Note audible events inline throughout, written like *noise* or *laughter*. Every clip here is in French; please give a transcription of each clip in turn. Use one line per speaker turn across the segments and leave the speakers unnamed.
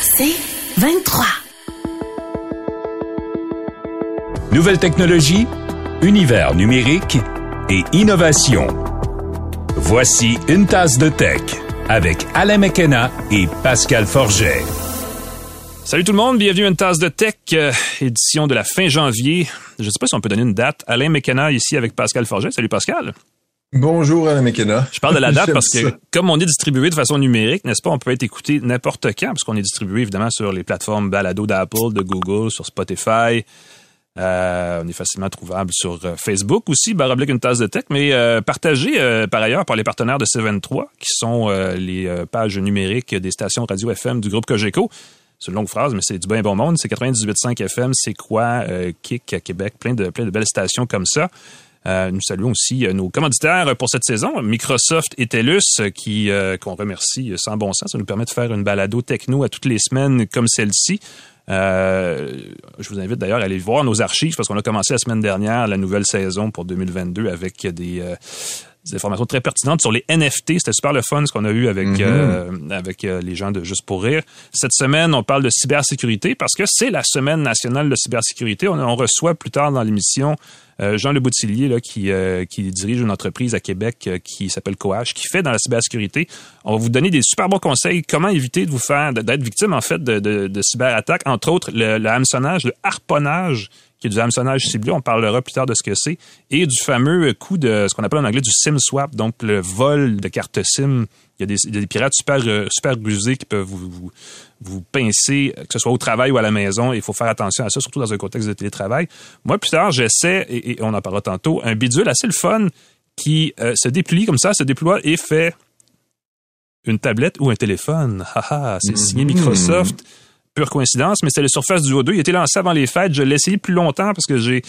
C'est 23.
Nouvelle technologie, univers numérique et innovation. Voici une tasse de tech avec Alain McKenna et Pascal Forget.
Salut tout le monde, bienvenue à une tasse de tech, euh, édition de la fin janvier. Je ne sais pas si on peut donner une date. Alain McKenna ici avec Pascal Forget. Salut Pascal.
Bonjour Alain McKenna.
Je parle de la date *laughs* parce que comme on est distribué de façon numérique, n'est-ce pas, on peut être écouté n'importe quand parce qu'on est distribué évidemment sur les plateformes balado d'Apple, de Google, sur Spotify. Euh, on est facilement trouvable sur euh, Facebook aussi, baroblique une tasse de tech, mais euh, partagé euh, par ailleurs par les partenaires de C23, qui sont les pages numériques des stations radio FM du groupe Cogeco. C'est une longue phrase, mais c'est du bien bon monde. C'est 98.5 FM, c'est quoi, Kick à Québec, plein de, plein de belles stations comme ça. Euh, nous saluons aussi euh, nos commanditaires pour cette saison, Microsoft et TELUS, qui qu'on remercie sans bon sens. Ça nous permet de faire une balado techno à toutes les semaines comme celle-ci. Euh, je vous invite d'ailleurs à aller voir nos archives parce qu'on a commencé la semaine dernière la nouvelle saison pour 2022 avec des, des informations très pertinentes sur les NFT. C'était super le fun ce qu'on a eu avec mm-hmm. euh, avec euh, les gens de Juste pour rire. Cette semaine, on parle de cybersécurité parce que c'est la semaine nationale de cybersécurité. On, on reçoit plus tard dans l'émission euh, Jean Le Boutillier là, qui, qui dirige une entreprise à Québec qui s'appelle Coach, qui fait dans la cybersécurité. On va vous donner des super bons conseils comment éviter de vous faire d'être victime en fait de, de, de cyberattaques, entre autres le, le hameçonnage, le harponnage qui est du hameçonnage ciblé. On parlera plus tard de ce que c'est. Et du fameux coup de ce qu'on appelle en anglais du SIM swap, donc le vol de cartes SIM. Il y a des, pirates super, euh, super rusés qui peuvent vous, vous, vous, pincer, que ce soit au travail ou à la maison. Il faut faire attention à ça, surtout dans un contexte de télétravail. Moi, plus tard, j'essaie, et, on en parlera tantôt, un bidule assez le fun qui euh, se déplie comme ça, se déploie et fait une tablette ou un téléphone. c'est signé mm-hmm. Microsoft pure coïncidence, mais c'est le Surface Duo 2. Il été lancé avant les fêtes. Je l'ai essayé plus longtemps parce que j'ai...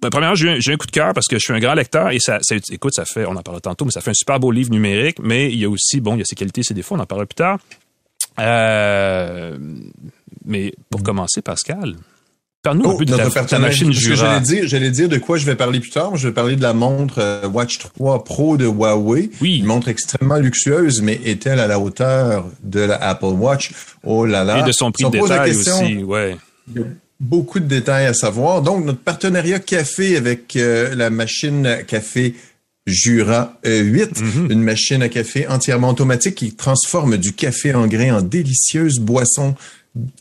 Ben, premièrement, j'ai un, coup de cœur parce que je suis un grand lecteur et ça, écoute, ça fait, on en parlera tantôt, mais ça fait un super beau livre numérique, mais il y a aussi, bon, il y a ses qualités, ses défauts, on en parlera plus tard. Euh, mais pour commencer, Pascal, Parle-nous un oh, peu de ta, machine Jura.
J'allais dire, j'allais dire de quoi je vais parler plus tard. Je vais parler de la montre euh, Watch 3 Pro de Huawei.
Oui.
Une montre extrêmement luxueuse, mais est-elle à la hauteur de la Apple Watch? Oh là là.
Et de son prix de détail aussi, ouais.
Il y a beaucoup de détails à savoir. Donc, notre partenariat café avec euh, la machine café Jura E8, mm-hmm. une machine à café entièrement automatique qui transforme du café en grain en délicieuse boisson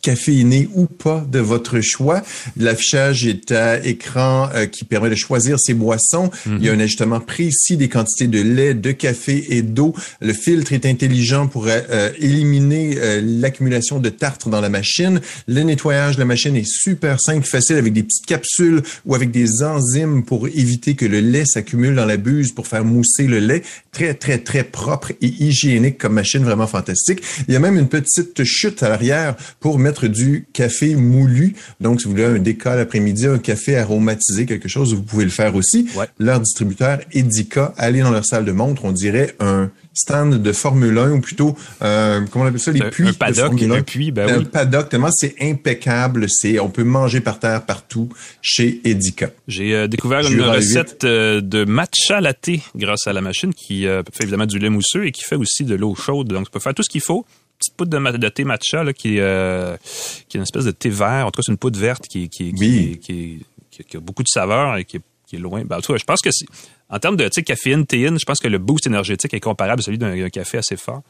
caféiné ou pas de votre choix. L'affichage est à écran euh, qui permet de choisir ses boissons. Il y a mhm. un ajustement précis des quantités de lait, de café et d'eau. Le filtre est intelligent pour euh, éliminer euh, l'accumulation de tartre dans la machine. Le nettoyage de la machine est super simple, facile avec des petites capsules ou avec des enzymes pour éviter que le lait s'accumule dans la buse pour faire mousser le lait. Très, très, très propre et hygiénique comme machine, vraiment fantastique. Il y a même une petite chute à l'arrière pour mettre du café moulu. Donc, si vous voulez un décal l'après-midi, un café aromatisé, quelque chose, vous pouvez le faire aussi. Leur distributeur Edica, allez dans leur salle de montre, on dirait un stand de Formule 1 ou plutôt euh, comment on appelle ça les puits
un paddock,
de
un. puits ben un
paddock tellement c'est impeccable c'est on peut manger par terre partout chez Edica.
J'ai euh, découvert une recette euh, de matcha latte grâce à la machine qui fait évidemment du lait mousseux et qui fait aussi de l'eau chaude. Donc ça peut faire tout ce qu'il faut petite poudre de, de thé matcha là, qui, euh, qui est une espèce de thé vert. En tout cas, c'est une poudre verte qui, qui, qui, qui, a beaucoup de saveur et qui est, qui est loin. Ben, en tout cas, je pense que en termes de caféine, théine, je pense que le boost énergétique est comparable à celui d'un café assez fort.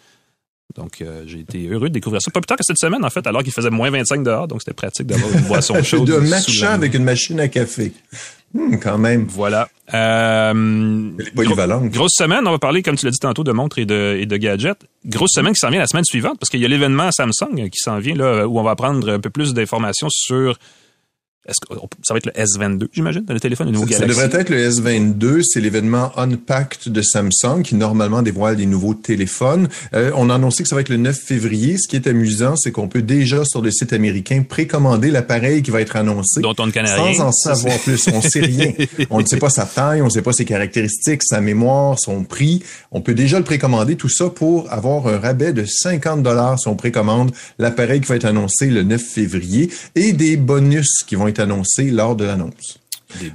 Donc, euh, j'ai été heureux de découvrir ça. Pas plus tard que cette semaine, en fait, alors qu'il faisait moins 25 dehors. Donc, c'était pratique d'avoir une boisson *laughs* chaude.
de matcha avec une machine à café. Hmm, quand même.
Voilà. Euh,
polyvalente.
grosse semaine, on va parler, comme tu l'as dit tantôt, de montres et de, et de gadgets. Grosse semaine qui s'en vient la semaine suivante, parce qu'il y a l'événement Samsung qui s'en vient, là, où on va prendre un peu plus d'informations sur est-ce que ça va être le S22, j'imagine, le téléphone, le nouveau
ça,
Galaxy?
Ça devrait être le S22. C'est l'événement Unpacked de Samsung qui normalement dévoile des nouveaux téléphones. Euh, on a annoncé que ça va être le 9 février. Ce qui est amusant, c'est qu'on peut déjà sur le site américain précommander l'appareil qui va être annoncé.
Dont on ne connaît
sans en savoir plus. On sait rien. *laughs* on ne sait pas sa taille, on ne sait pas ses caractéristiques, sa mémoire, son prix. On peut déjà le précommander, tout ça pour avoir un rabais de 50 dollars si on précommande l'appareil qui va être annoncé le 9 février et des bonus qui vont être annoncé lors de l'annonce.
Des,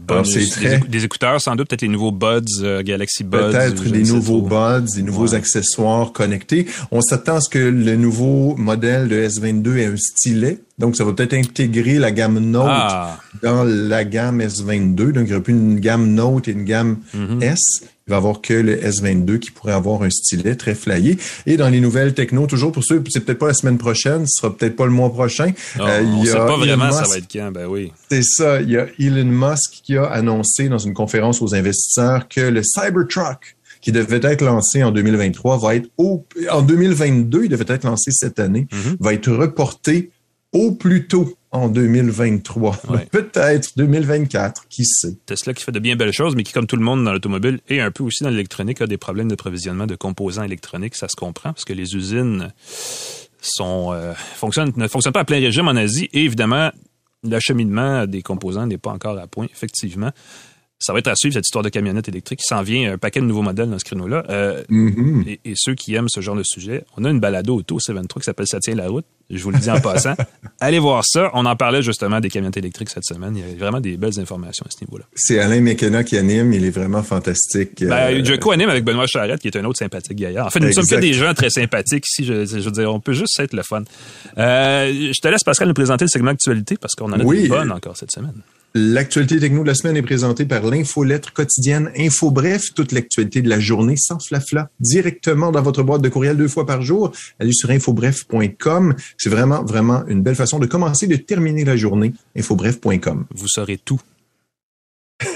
des, écouteurs, sans doute, peut-être les nouveaux Buds, euh, Galaxy Buds.
Peut-être des nouveaux Buds, des nouveaux accessoires connectés. On s'attend à ce que le nouveau modèle de S22 ait un stylet. Donc, ça va peut-être intégrer la gamme Note ah. dans la gamme S22. Donc, il y aura plus une gamme Note et une gamme mm-hmm. S. Il va avoir que le S22 qui pourrait avoir un stylet très flyé. Et dans les nouvelles techno, toujours pour ceux, c'est peut-être pas la semaine prochaine, ce sera peut-être pas le mois prochain.
Non, euh, on sait pas vraiment ça va être quand, ben oui.
C'est ça. Il y a Elon Musk qui a annoncé dans une conférence aux investisseurs que le Cybertruck, qui devait être lancé en 2023, va être au, en 2022, il devait être lancé cette année, mm-hmm. va être reporté au plus tôt en 2023. Peut-être 2024, qui sait?
Tesla qui fait de bien belles choses, mais qui, comme tout le monde dans l'automobile et un peu aussi dans l'électronique, a des problèmes de provisionnement de composants électroniques. Ça se comprend parce que les usines sont, euh, fonctionnent, ne fonctionnent pas à plein régime en Asie et évidemment, l'acheminement des composants n'est pas encore à point, effectivement ça va être à suivre cette histoire de camionnette électrique. Il s'en vient un paquet de nouveaux modèles dans ce créneau-là. Euh, mm-hmm. et, ceux qui aiment ce genre de sujet, on a une balado auto C23 qui s'appelle Ça tient la route. Je vous le dis en *laughs* passant. Allez voir ça. On en parlait justement des camionnettes électriques cette semaine. Il y a vraiment des belles informations à ce niveau-là.
C'est Alain McKenna qui anime. Il est vraiment fantastique.
Ben, je co-anime avec Benoît Charette, qui est un autre sympathique gaillard. En fait, nous sommes que des gens très sympathiques ici. Je, veux dire, on peut juste être le fun. Euh, je te laisse, Pascal, nous présenter le segment actualité parce qu'on en a des bonnes encore cette semaine.
L'actualité techno de la semaine est présentée par l'infolettre quotidienne Info Bref. Toute l'actualité de la journée sans flafla directement dans votre boîte de courriel deux fois par jour. Allez sur infobref.com. C'est vraiment, vraiment une belle façon de commencer, de terminer la journée. Infobref.com.
Vous saurez tout. *laughs*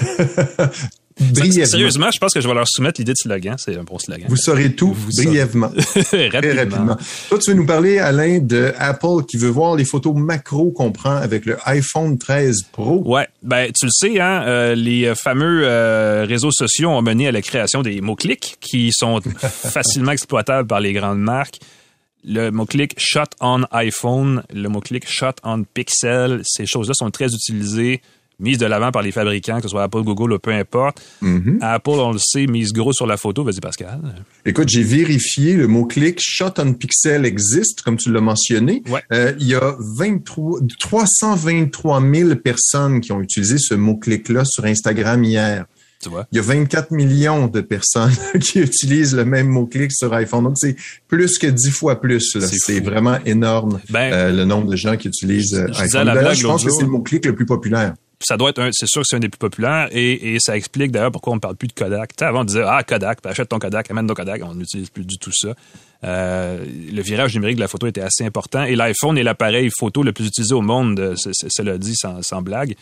brièvement. Sérieusement, je pense que je vais leur soumettre l'idée de slogan. C'est un bon slogan.
Vous saurez tout brièvement. *laughs* rapidement. Toi, tu veux nous parler, Alain, de Apple qui veut voir les photos macro qu'on prend avec le iPhone 13 Pro?
Ouais, ben tu le sais, hein, euh, les fameux euh, réseaux sociaux ont mené à la création des mots-clics qui sont *laughs* facilement exploitables par les grandes marques le mot-clic shot on iPhone, le mot-clic shot on Pixel, ces choses-là sont très utilisées mise de l'avant par les fabricants, que ce soit Apple, Google ou peu importe. Mm-hmm. Apple, on le sait, mise gros sur la photo. Vas-y, Pascal.
Écoute, j'ai vérifié, le mot-clic Shot on Pixel existe, comme tu l'as mentionné. Euh, il y a 23, 323 000 personnes qui ont utilisé ce mot-clic-là sur Instagram hier. Tu vois? Il y a 24 millions de personnes *laughs* qui utilisent le même mot-clic sur iPhone. Donc, c'est plus que 10 fois plus. C'est vraiment énorme ben, euh, le nombre de gens qui utilisent euh, iPhone. je pense que c'est le mot-clic le plus populaire
ça doit être un, c'est sûr que c'est un des plus populaires et, ça explique d'ailleurs pourquoi on ne parle plus de Kodak. sais, avant on disait ah Kodak, achète ton Kodak, amène ton Kodak, on n'utilise plus du tout ça. Euh, le virage numérique de la photo était assez important et l'iPhone est l'appareil photo le plus utilisé au monde, cela dit sans, sans blague.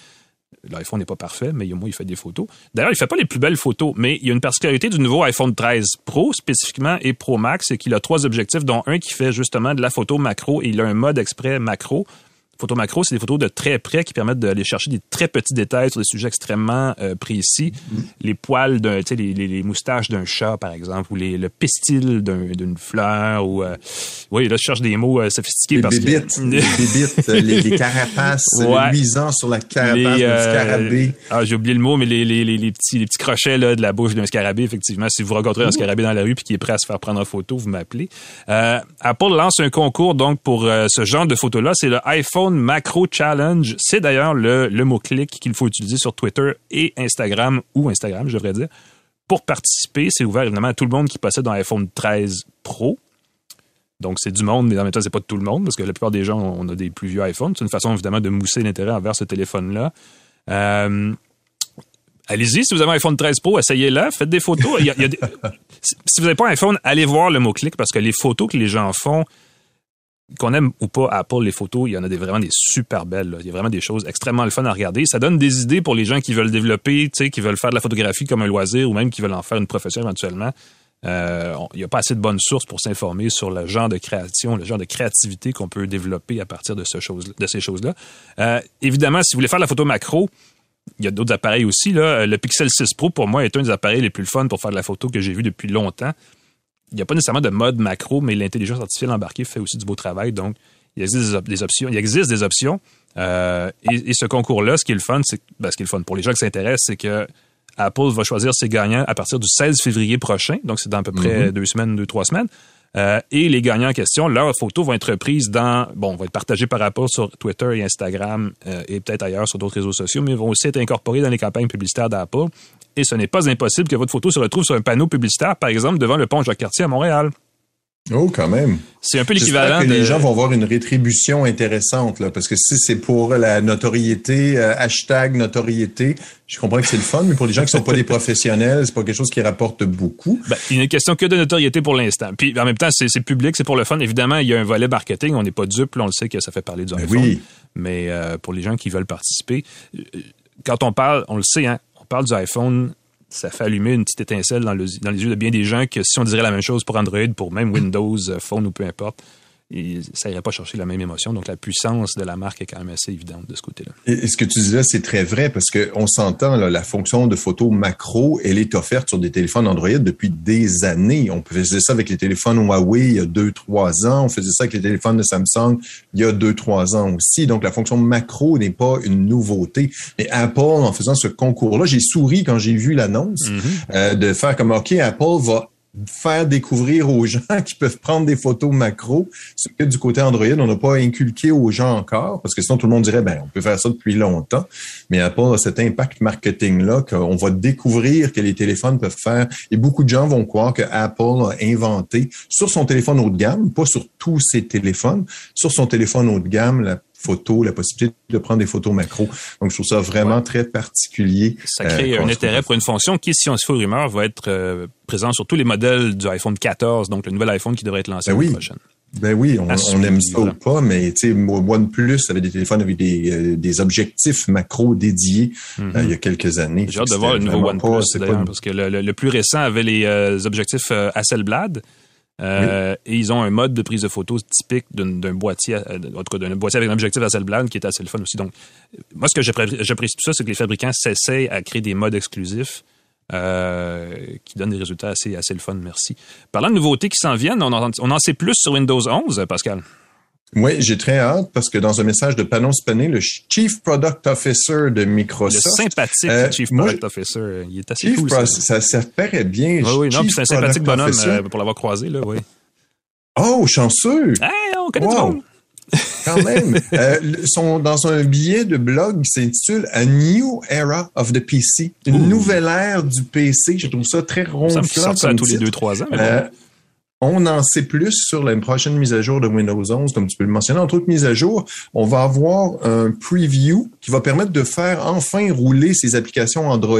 L'iPhone n'est pas parfait, mais au moins il fait des photos. D'ailleurs, il fait pas les plus belles photos, mais il y a une particularité du nouveau iPhone 13 Pro spécifiquement et Pro Max, c'est qu'il a trois objectifs, dont un qui fait justement de la photo macro et il a un mode exprès macro Photos macro, c'est des photos de très près qui permettent d'aller chercher des très petits détails sur des sujets extrêmement euh, précis. Mm-hmm. Les poils d'un, tu sais, les, les, moustaches d'un chat, par exemple, ou les, le pistil d'une fleur, ou euh, oui, là, je cherche des mots euh, sophistiqués
les
parce
bébites, que *laughs* les bébites, les, les, carapaces, ouais. luisants sur la carapace d'un scarabée.
Ah, j'ai oublié le mot, mais les, les, les, petits, les petits crochets là de la bouche d'un scarabée, effectivement. Si vous rencontrez un scarabée dans la rue puis qui est prêt à se faire prendre en photo, vous m'appelez. Apple lance un concours donc pour ce genre de photos-là. C'est le iPhone Macro Challenge. C'est d'ailleurs le, mot-clic qu'il faut utiliser sur Twitter et Instagram, ou Instagram, je devrais dire. Pour participer, c'est ouvert évidemment à tout le monde qui possède un iPhone 13 Pro. Donc, c'est du monde, mais en même temps, c'est pas tout le monde, parce que la plupart des gens, on a des plus vieux iPhones. C'est une façon, évidemment, de mousser l'intérêt envers ce téléphone-là. Euh, allez-y, si vous avez un iPhone 13 Pro, essayez-le, faites des photos. *laughs* si vous n'avez pas un iPhone, allez voir le mot-clic, parce que les photos que les gens font, qu'on aime ou pas Apple, les photos, il y en a vraiment des super belles. Il y a vraiment des choses extrêmement fun à regarder. Ça donne des idées pour les gens qui veulent développer, qui veulent faire de la photographie comme un loisir ou même qui veulent en faire une profession éventuellement. Euh, il n'y a pas assez de bonnes sources pour s'informer sur le genre de création, le genre de créativité qu'on peut développer à partir de, ces choses-là. Euh, évidemment, si vous voulez faire la photo macro, il y a d'autres appareils aussi. Là. Le Pixel 6 Pro, pour moi, est un des appareils les plus fun pour faire de la photo que j'ai vu depuis longtemps il n'y a pas nécessairement de mode macro, mais l'intelligence artificielle embarquée fait aussi du beau travail. Donc, il existe des, options. Il existe des options. Euh, et, ce concours-là, ce qui est le fun, c'est ben, ce qui est le fun pour les gens qui s'intéressent, c'est que Apple va choisir ses gagnants à partir du 16 février prochain. Donc, c'est dans à peu près mm-hmm. deux semaines, deux, trois semaines. Euh, et les gagnants en question, leurs photos vont être prises dans, bon, vont être partagées par rapport sur Twitter et Instagram euh, et peut-être ailleurs sur d'autres réseaux sociaux, mais vont aussi être incorporées dans les campagnes publicitaires d'Apple. Et ce n'est pas impossible que votre photo se retrouve sur un panneau publicitaire, par exemple, devant le pont Jacques-Cartier à Montréal.
Oh, quand même.
C'est un peu l'équivalent
que
de...
les gens vont avoir une rétribution intéressante, là, parce que si c'est pour la notoriété, euh, hashtag notoriété, je comprends que c'est le fun, mais pour les gens qui sont pas des *laughs* professionnels, c'est pas quelque chose qui rapporte beaucoup.
Ben, il n'est question que de notoriété pour l'instant. Puis en même temps, c'est public, c'est pour le fun. Évidemment, il y a un volet marketing, on n'est pas dupe, on le sait que ça fait parler du
Ben
iPhone.
oui.
Mais euh, pour les gens qui veulent participer, euh, quand on parle, on le sait, hein, parle du iPhone, ça fait allumer une petite étincelle dans, dans les yeux de bien des gens que si on dirait la même chose pour Android, pour même Windows euh, Phone ou peu importe, et ça irait pas chercher la même émotion. Donc la puissance de la marque est quand même assez évidente de ce côté-là.
Et, ce que tu dis là, c'est très vrai parce que on s'entend, la fonction de photo macro, elle est offerte sur des téléphones Android depuis des années. On faisait ça avec les téléphones Huawei il y a deux, trois ans. On faisait ça avec les téléphones de Samsung il y a deux, trois ans aussi. Donc, la fonction macro n'est pas une nouveauté. Mais Apple, en faisant ce concours-là, j'ai souri quand j'ai vu l'annonce euh, de faire comme, OK, Apple va faire découvrir aux gens *laughs* qui peuvent prendre des photos macro, ce que du côté Android, on n'a pas inculqué aux gens encore, parce que sinon tout le monde dirait, ben, on peut faire ça depuis longtemps, mais Apple a cet impact marketing-là qu'on va découvrir que les téléphones peuvent faire, et beaucoup de gens vont croire que Apple a inventé sur son téléphone haut de gamme, pas sur tous ses téléphones, sur son téléphone haut de gamme, la photo, la possibilité de prendre des photos macro. Donc, je trouve ça vraiment très particulier.
Ça crée
euh,
un intérêt pour une fonction qui, si on se fait aux rumeurs, va être euh, présent sur tous les modèles du iPhone 14, donc le nouvel iPhone qui devrait être lancé
Ben oui.
prochaine.
Ben oui, on, on aime ça ou pas, mais tu sais, OnePlus avait des téléphones avec des, euh, des objectifs macro dédiés euh, il y a quelques années.
Mhm. J'ai hâte de voir le nouveau OnePlus d'ailleurs, parce que le, le- le plus récent avait les euh, objectifs Hasselblad. Euh, Et ils ont un mode de prise de photo typique d'un boîtier, euh, en tout cas d'un boîtier avec un objectif Hasselblad qui est assez le fun aussi. Donc, moi, ce que j'appré- j'apprécie tout ça, c'est que les fabricants s'essayent à créer des modes exclusifs euh, qui donnent des résultats assez, assez le fun. Merci. Parlant de nouveautés qui s'en viennent, on en, on en sait plus sur Windows 11, Pascal?
Oui, j'ai très hâte parce que dans un message de Panos Panay, le Chief Product Officer de
Le
Microsoft,
sympathique
Euh,
Chief
moi,
Product Officer, euh, il est assez
Chief
cool. Ça.
ça, ça paraît bien.
Oui, oui, non, c'est un sympathique bonhomme euh, pour l'avoir croisé, là, oui.
Oh, chanceux!
Hey, on connaît
Wow.
tout le monde.
Quand même. *laughs* Euh, le- son, dans un billet de blog qui s'intitule A New Era of the PC, une nouvelle ère du PC. Je trouve ça très
me
ronflant
sort ça à
comme
tous les
titre.
deux, trois ans. mais bon.
On en sait plus sur la prochaine mise à jour de Windows 11, comme tu peux le mentionner. Entre autres mises à jour, on va avoir un preview qui va permettre de faire enfin rouler ces applications Android,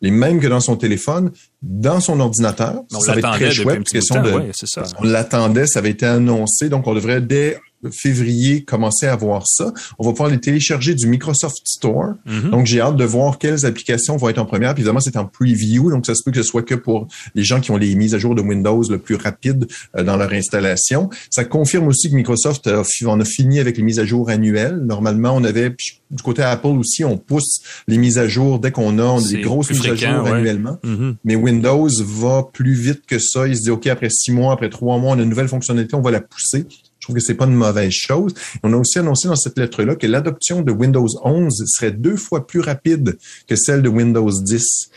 les mêmes que dans son téléphone, dans son ordinateur.
on
ça va être très chouette.
temps,
de-
ouais, ça.
on l'attendait, ça avait été annoncé, donc on devrait dès février commencer à voir ça. On va pouvoir les télécharger du Microsoft Store.
Mhm.
Donc j'ai hâte de voir quelles applications vont être en première. Puis évidemment, c'est en preview, donc ça se peut que ce soit que pour les gens qui ont les mises à jour de Windows le plus rapide euh, dans leur installation. Ça confirme aussi que Microsoft a, en a fini avec les mises à jour annuelles. Normalement, on avait du côté Apple aussi, on pousse les mises à jour dès qu'on a on des grosses mises à jour
ouais.
annuellement.
Mhm.
Mais Windows va plus vite que ça. Il se dit, OK, après six mois, après trois mois, on a une nouvelle fonctionnalité, on va la pousser. Trouve que c'est pas une mauvaise chose. On a aussi annoncé dans cette lettre-là que l'adoption de Windows 11 serait deux fois plus rapide que celle de Windows 10.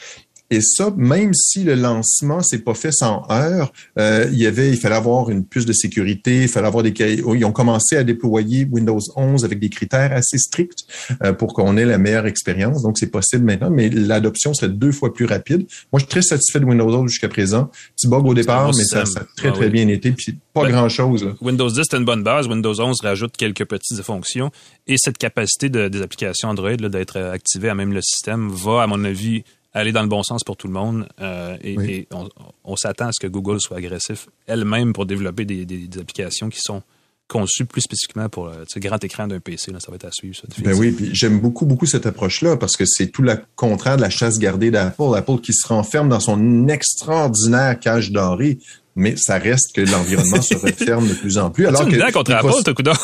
Et ça, même si le lancement s'est pas fait sans heures, euh, il y avait, il fallait avoir une puce de sécurité, il fallait avoir des, ils ont commencé à déployer Windows 11 avec des critères assez stricts euh, pour qu'on ait la meilleure expérience. Donc c'est possible maintenant, mais l'adoption serait deux fois plus rapide. Moi, je suis très satisfait de Windows 11 jusqu'à présent. Petit bug au départ, mais ça, a très
Ah
très
oui.
bien été. Puis pas
Ben,
grand chose.
Windows 10, c'est une bonne base. Windows 11 rajoute quelques petites fonctions. Et cette capacité de- des applications Android d'être euh, activée à même le système va, à mon avis, aller dans le bon sens pour tout le monde. Euh, et
Oui.
et on, on s'attend à ce que Google soit agressif elle-même pour développer des, des- des applications qui sont conçues plus spécifiquement pour le tu sais, grand écran d'un PC. Là, ça va être à suivre. Ça,
Ben oui, puis j'aime beaucoup, beaucoup cette approche-là parce que c'est tout le contraire de la chasse gardée d'Apple. Apple qui se renferme dans son extraordinaire cage dorée, mais ça reste que l'environnement se referme de plus en plus.
Alors
que
contre coup d'or.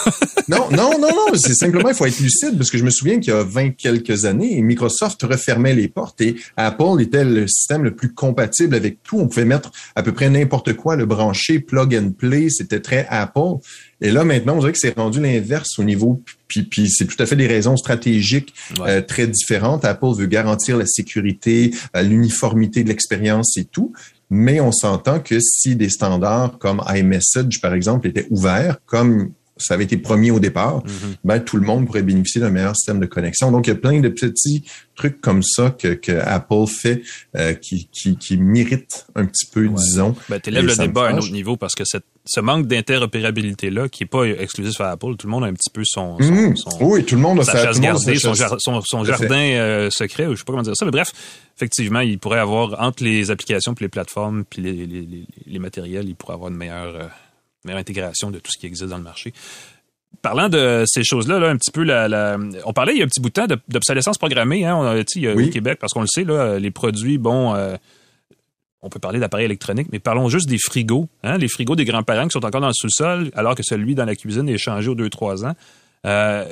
non, non, non, non, c'est simplement, il faut être lucide parce que je me souviens qu'il y a 20 quelques années, Microsoft refermait les portes et Apple était le système le plus compatible avec tout. On pouvait mettre à peu près n'importe quoi, le brancher, plug and play, c'était très Apple. Et là, maintenant, on dirait que c'est rendu l'inverse au niveau, puis, puis c'est tout à fait des raisons stratégiques
Ouais.
euh, très différentes. Apple veut garantir la sécurité, euh, l'uniformité de l'expérience et tout. Mais on s'entend que si des standards comme iMessage, par exemple, étaient ouverts, comme ça avait été promis au départ, mm-hmm. ben, tout le monde pourrait bénéficier d'un meilleur système de connexion. Donc, il y a plein de petits trucs comme ça que, que Apple fait euh, qui, qui, qui méritent un petit peu, disons.
Ben, tu élèves le débat à un autre niveau parce que cette, ce manque d'interopérabilité-là, qui n'est pas exclusif à Apple, tout le monde a un petit peu son... son, son
oui, tout le monde a
sa chasse gardée, son, son, son jardin euh, secret, ou je sais pas comment dire ça, mais bref, effectivement, il pourrait avoir, entre les applications puis les plateformes puis les, les, les, les matériels, il pourrait avoir une meilleure... Euh, meilleure intégration de tout ce qui existe dans le marché. Parlant de ces choses-là, là, un petit peu, la, on parlait il y a un petit bout de temps d'obsolescence programmée hein, on a, dit, au Québec, parce qu'on le sait, là, les produits, bon, euh, on peut parler d'appareils électroniques, mais parlons juste des frigos. Hein, les frigos des grands-parents qui sont encore dans le sous-sol, alors que celui dans la cuisine est changé aux 2-3 ans. Euh,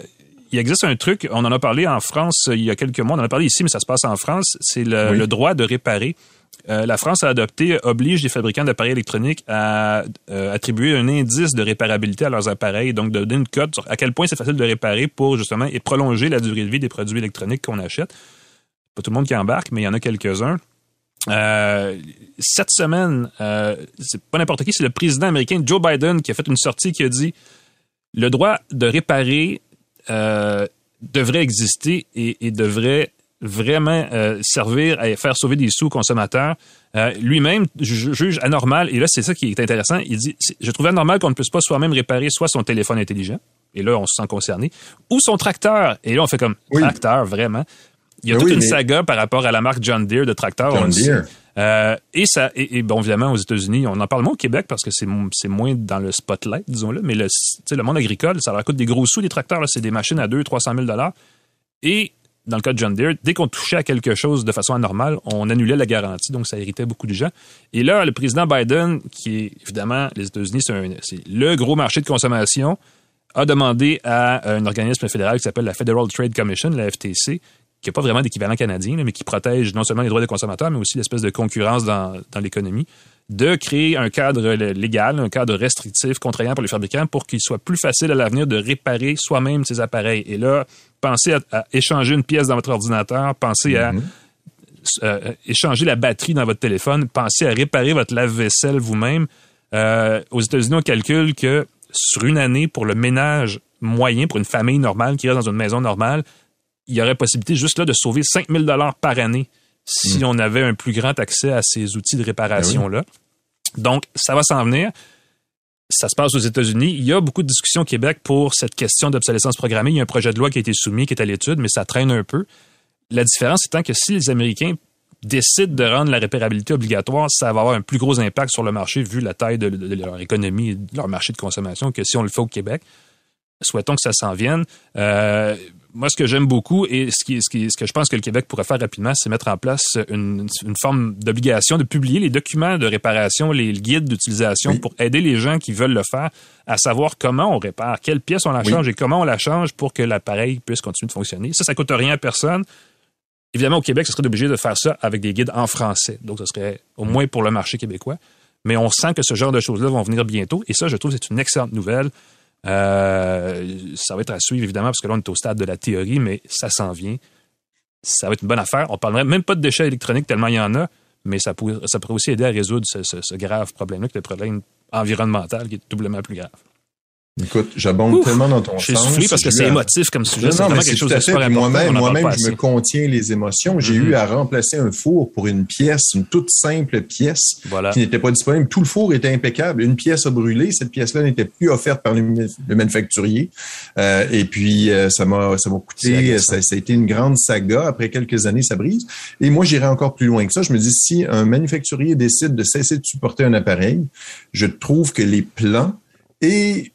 il existe un truc, on en a parlé en France il y a quelques mois, on en a parlé ici, mais ça se passe en France, c'est le, droit de réparer. Euh, la France a adopté, oblige les fabricants d'appareils électroniques à euh, attribuer un indice de réparabilité à leurs appareils, donc de donner une cote sur à quel point c'est facile de réparer pour justement prolonger la durée de vie des produits électroniques qu'on achète. Pas tout le monde qui embarque, mais il y en a quelques-uns. Euh, cette semaine, c'est pas n'importe qui, c'est le président américain Joe Biden qui a fait une sortie qui a dit le droit de réparer devrait exister et devrait vraiment euh, servir à faire sauver des sous consommateurs. Euh, lui-même juge anormal, et là c'est ça qui est intéressant, il dit, je trouve anormal qu'on ne puisse pas soi-même réparer soit son téléphone intelligent, et là on se sent concerné, ou son tracteur, et là on fait comme tracteur, vraiment. Il y a toute une saga par rapport à la marque John Deere de tracteur.
John Deere.
Euh, et ça, et, bon, évidemment, aux États-Unis, on en parle moins au Québec parce que c'est, c'est moins dans le spotlight, disons-le, mais le, le monde agricole, ça leur coûte des gros sous, les tracteurs, là, c'est des machines à 200 300 000 Et dans le cas de John Deere, dès qu'on touchait à quelque chose de façon anormale, on annulait la garantie, donc ça irritait beaucoup de gens. Et là, le président Biden, qui est évidemment, les États-Unis, c'est le gros marché de consommation, a demandé à un organisme fédéral qui s'appelle la Federal Trade Commission, la FTC, qui n'a pas vraiment d'équivalent canadien, mais qui protège non seulement les droits des consommateurs, mais aussi l'espèce de concurrence dans, dans l'économie, de créer un cadre légal, un cadre restrictif, contraignant pour les fabricants pour qu'il soit plus facile à l'avenir de réparer soi-même ces appareils. Et là, pensez à, échanger une pièce dans votre ordinateur, pensez à mhm. euh, échanger la batterie dans votre téléphone, pensez à réparer votre lave-vaisselle vous-même. Euh, aux États-Unis, on calcule que sur une année, pour le ménage moyen, pour une famille normale qui reste dans une maison normale, il y aurait possibilité juste là de sauver 5000 dollars par année si mhm. on avait un plus grand accès à ces outils de réparation-là. Ben Donc, ça va s'en venir ça se passe aux États-Unis. Il y a beaucoup de discussions au Québec pour cette question d'obsolescence programmée. Il y a un projet de loi qui a été soumis, qui est à l'étude, mais ça traîne un peu. La différence étant que si les Américains décident de rendre la réparabilité obligatoire, ça va avoir un plus gros impact sur le marché vu la taille de, leur économie, de leur marché de consommation que si on le fait au Québec. Souhaitons que ça s'en vienne. Euh, moi, ce que j'aime beaucoup et ce, qui, ce, qui, ce que je pense que le Québec pourrait faire rapidement, c'est mettre en place une, une forme d'obligation de publier les documents de réparation, les guides d'utilisation pour aider les gens qui veulent le faire à savoir comment on répare, quelle pièce on la change et comment on la change pour que l'appareil puisse continuer de fonctionner. Ça, ça coûte rien à personne. Évidemment, au Québec, ce serait obligé de faire ça avec des guides en français. Donc, ce serait au moins pour le marché québécois. Mais on sent que ce genre de choses-là vont venir bientôt. Et ça, je trouve, c'est une excellente nouvelle. Euh, ça va être à suivre, évidemment, parce que là, on est au stade de la théorie, mais ça s'en vient. Ça va être une bonne affaire. On parlerait même pas de déchets électroniques tellement il y en a, mais ça pourrait, ça pourrait aussi aider à résoudre ce, ce grave problème-là, qui est le problème environnemental, qui est doublement plus grave.
Écoute, j'abonde tellement dans ton
sens. Soufflé parce que c'est émotif comme sujet.
Non, non mais c'est quelque chose de super Moi-même, moi-même, je me contiens les émotions. J'ai eu mm-hmm. à remplacer un four pour une pièce, une toute simple pièce qui n'était pas disponible. Tout le four était impeccable. Une pièce a brûlé. Cette pièce-là n'était plus offerte par le, manufacturier. Euh, et puis, euh, ça m'a, ça m'a coûté, ça, ça, a été une grande saga. Après quelques années, ça brise. Et moi, j'irai encore plus loin que ça. Je me dis, si un manufacturier décide de cesser de supporter un appareil, je trouve que les plans et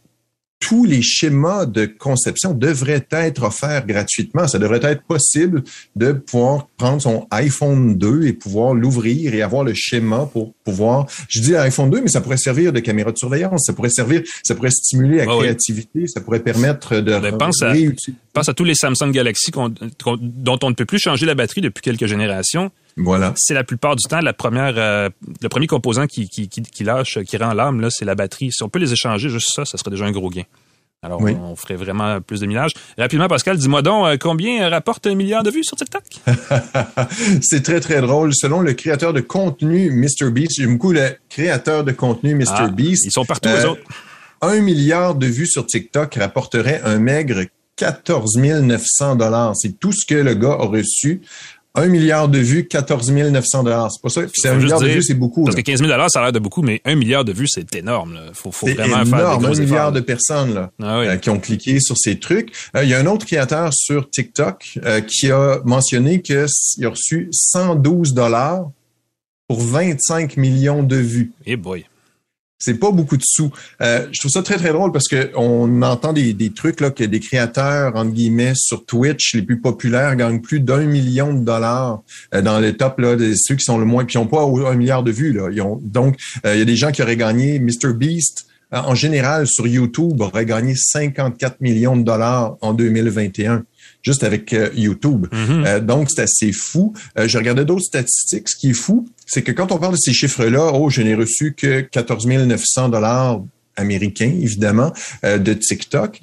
tous les schémas de conception devraient être offerts gratuitement. Ça devrait être possible de pouvoir prendre son iPhone 2 et pouvoir l'ouvrir et avoir le schéma pour pouvoir, je dis iPhone 2, mais ça pourrait servir de caméra de surveillance, ça pourrait servir, ça pourrait stimuler la créativité, ça pourrait permettre de
ben, pense, à, pense à tous les Samsung Galaxy dont on ne peut plus changer la batterie depuis quelques générations.
Voilà.
C'est la plupart du temps la première, euh, le premier composant qui, qui, qui, qui lâche, qui rend l'âme, là, c'est la batterie. Si on peut les échanger, juste ça, ça serait déjà un gros gain. Alors, on ferait vraiment plus de millage. Rapidement, Pascal, dis-moi donc, euh, combien rapporte un milliard de vues sur TikTok? *laughs*
c'est très, très drôle. Selon le créateur de contenu MrBeast, j'aime beaucoup le créateur de contenu MrBeast. Ah,
ils sont partout, autres.
Un milliard de vues sur TikTok rapporterait un maigre 14 900 dollars. C'est tout ce que le gars a reçu. Un milliard de vues, 14 900 dollars. C'est pas ça. c'est un milliard de vues, c'est beaucoup.
Parce que 15 000 dollars, ça a l'air de beaucoup, mais un milliard de vues, c'est énorme. Il Faut, faut vraiment
énorme,
faire
des un milliard de personnes là, ah euh, qui ont cliqué sur ces trucs. Euh, il y a un autre créateur sur TikTok euh, qui a mentionné qu'il a reçu 112 dollars pour 25 millions de vues.
Eh boy.
C'est pas beaucoup de sous. Euh, je trouve ça très, très drôle parce que on entend des, des trucs là, que des créateurs, entre guillemets, sur Twitch, les plus populaires, gagnent plus d'un million de dollars euh, dans les top là, de ceux qui sont le moins, puis n'ont pas un milliard de vues. Là. Ils ont, donc, euh, il y a des gens qui auraient gagné Mr. Beast. En général, sur YouTube, aurait gagné 54 millions de dollars en 2021 juste avec euh, YouTube. Mm-hmm. Euh, donc, c'est assez fou. Euh, je regardais d'autres statistiques. Ce qui est fou, c'est que quand on parle de ces chiffres-là, oh, je n'ai reçu que 14 900 dollars américains, évidemment, de TikTok.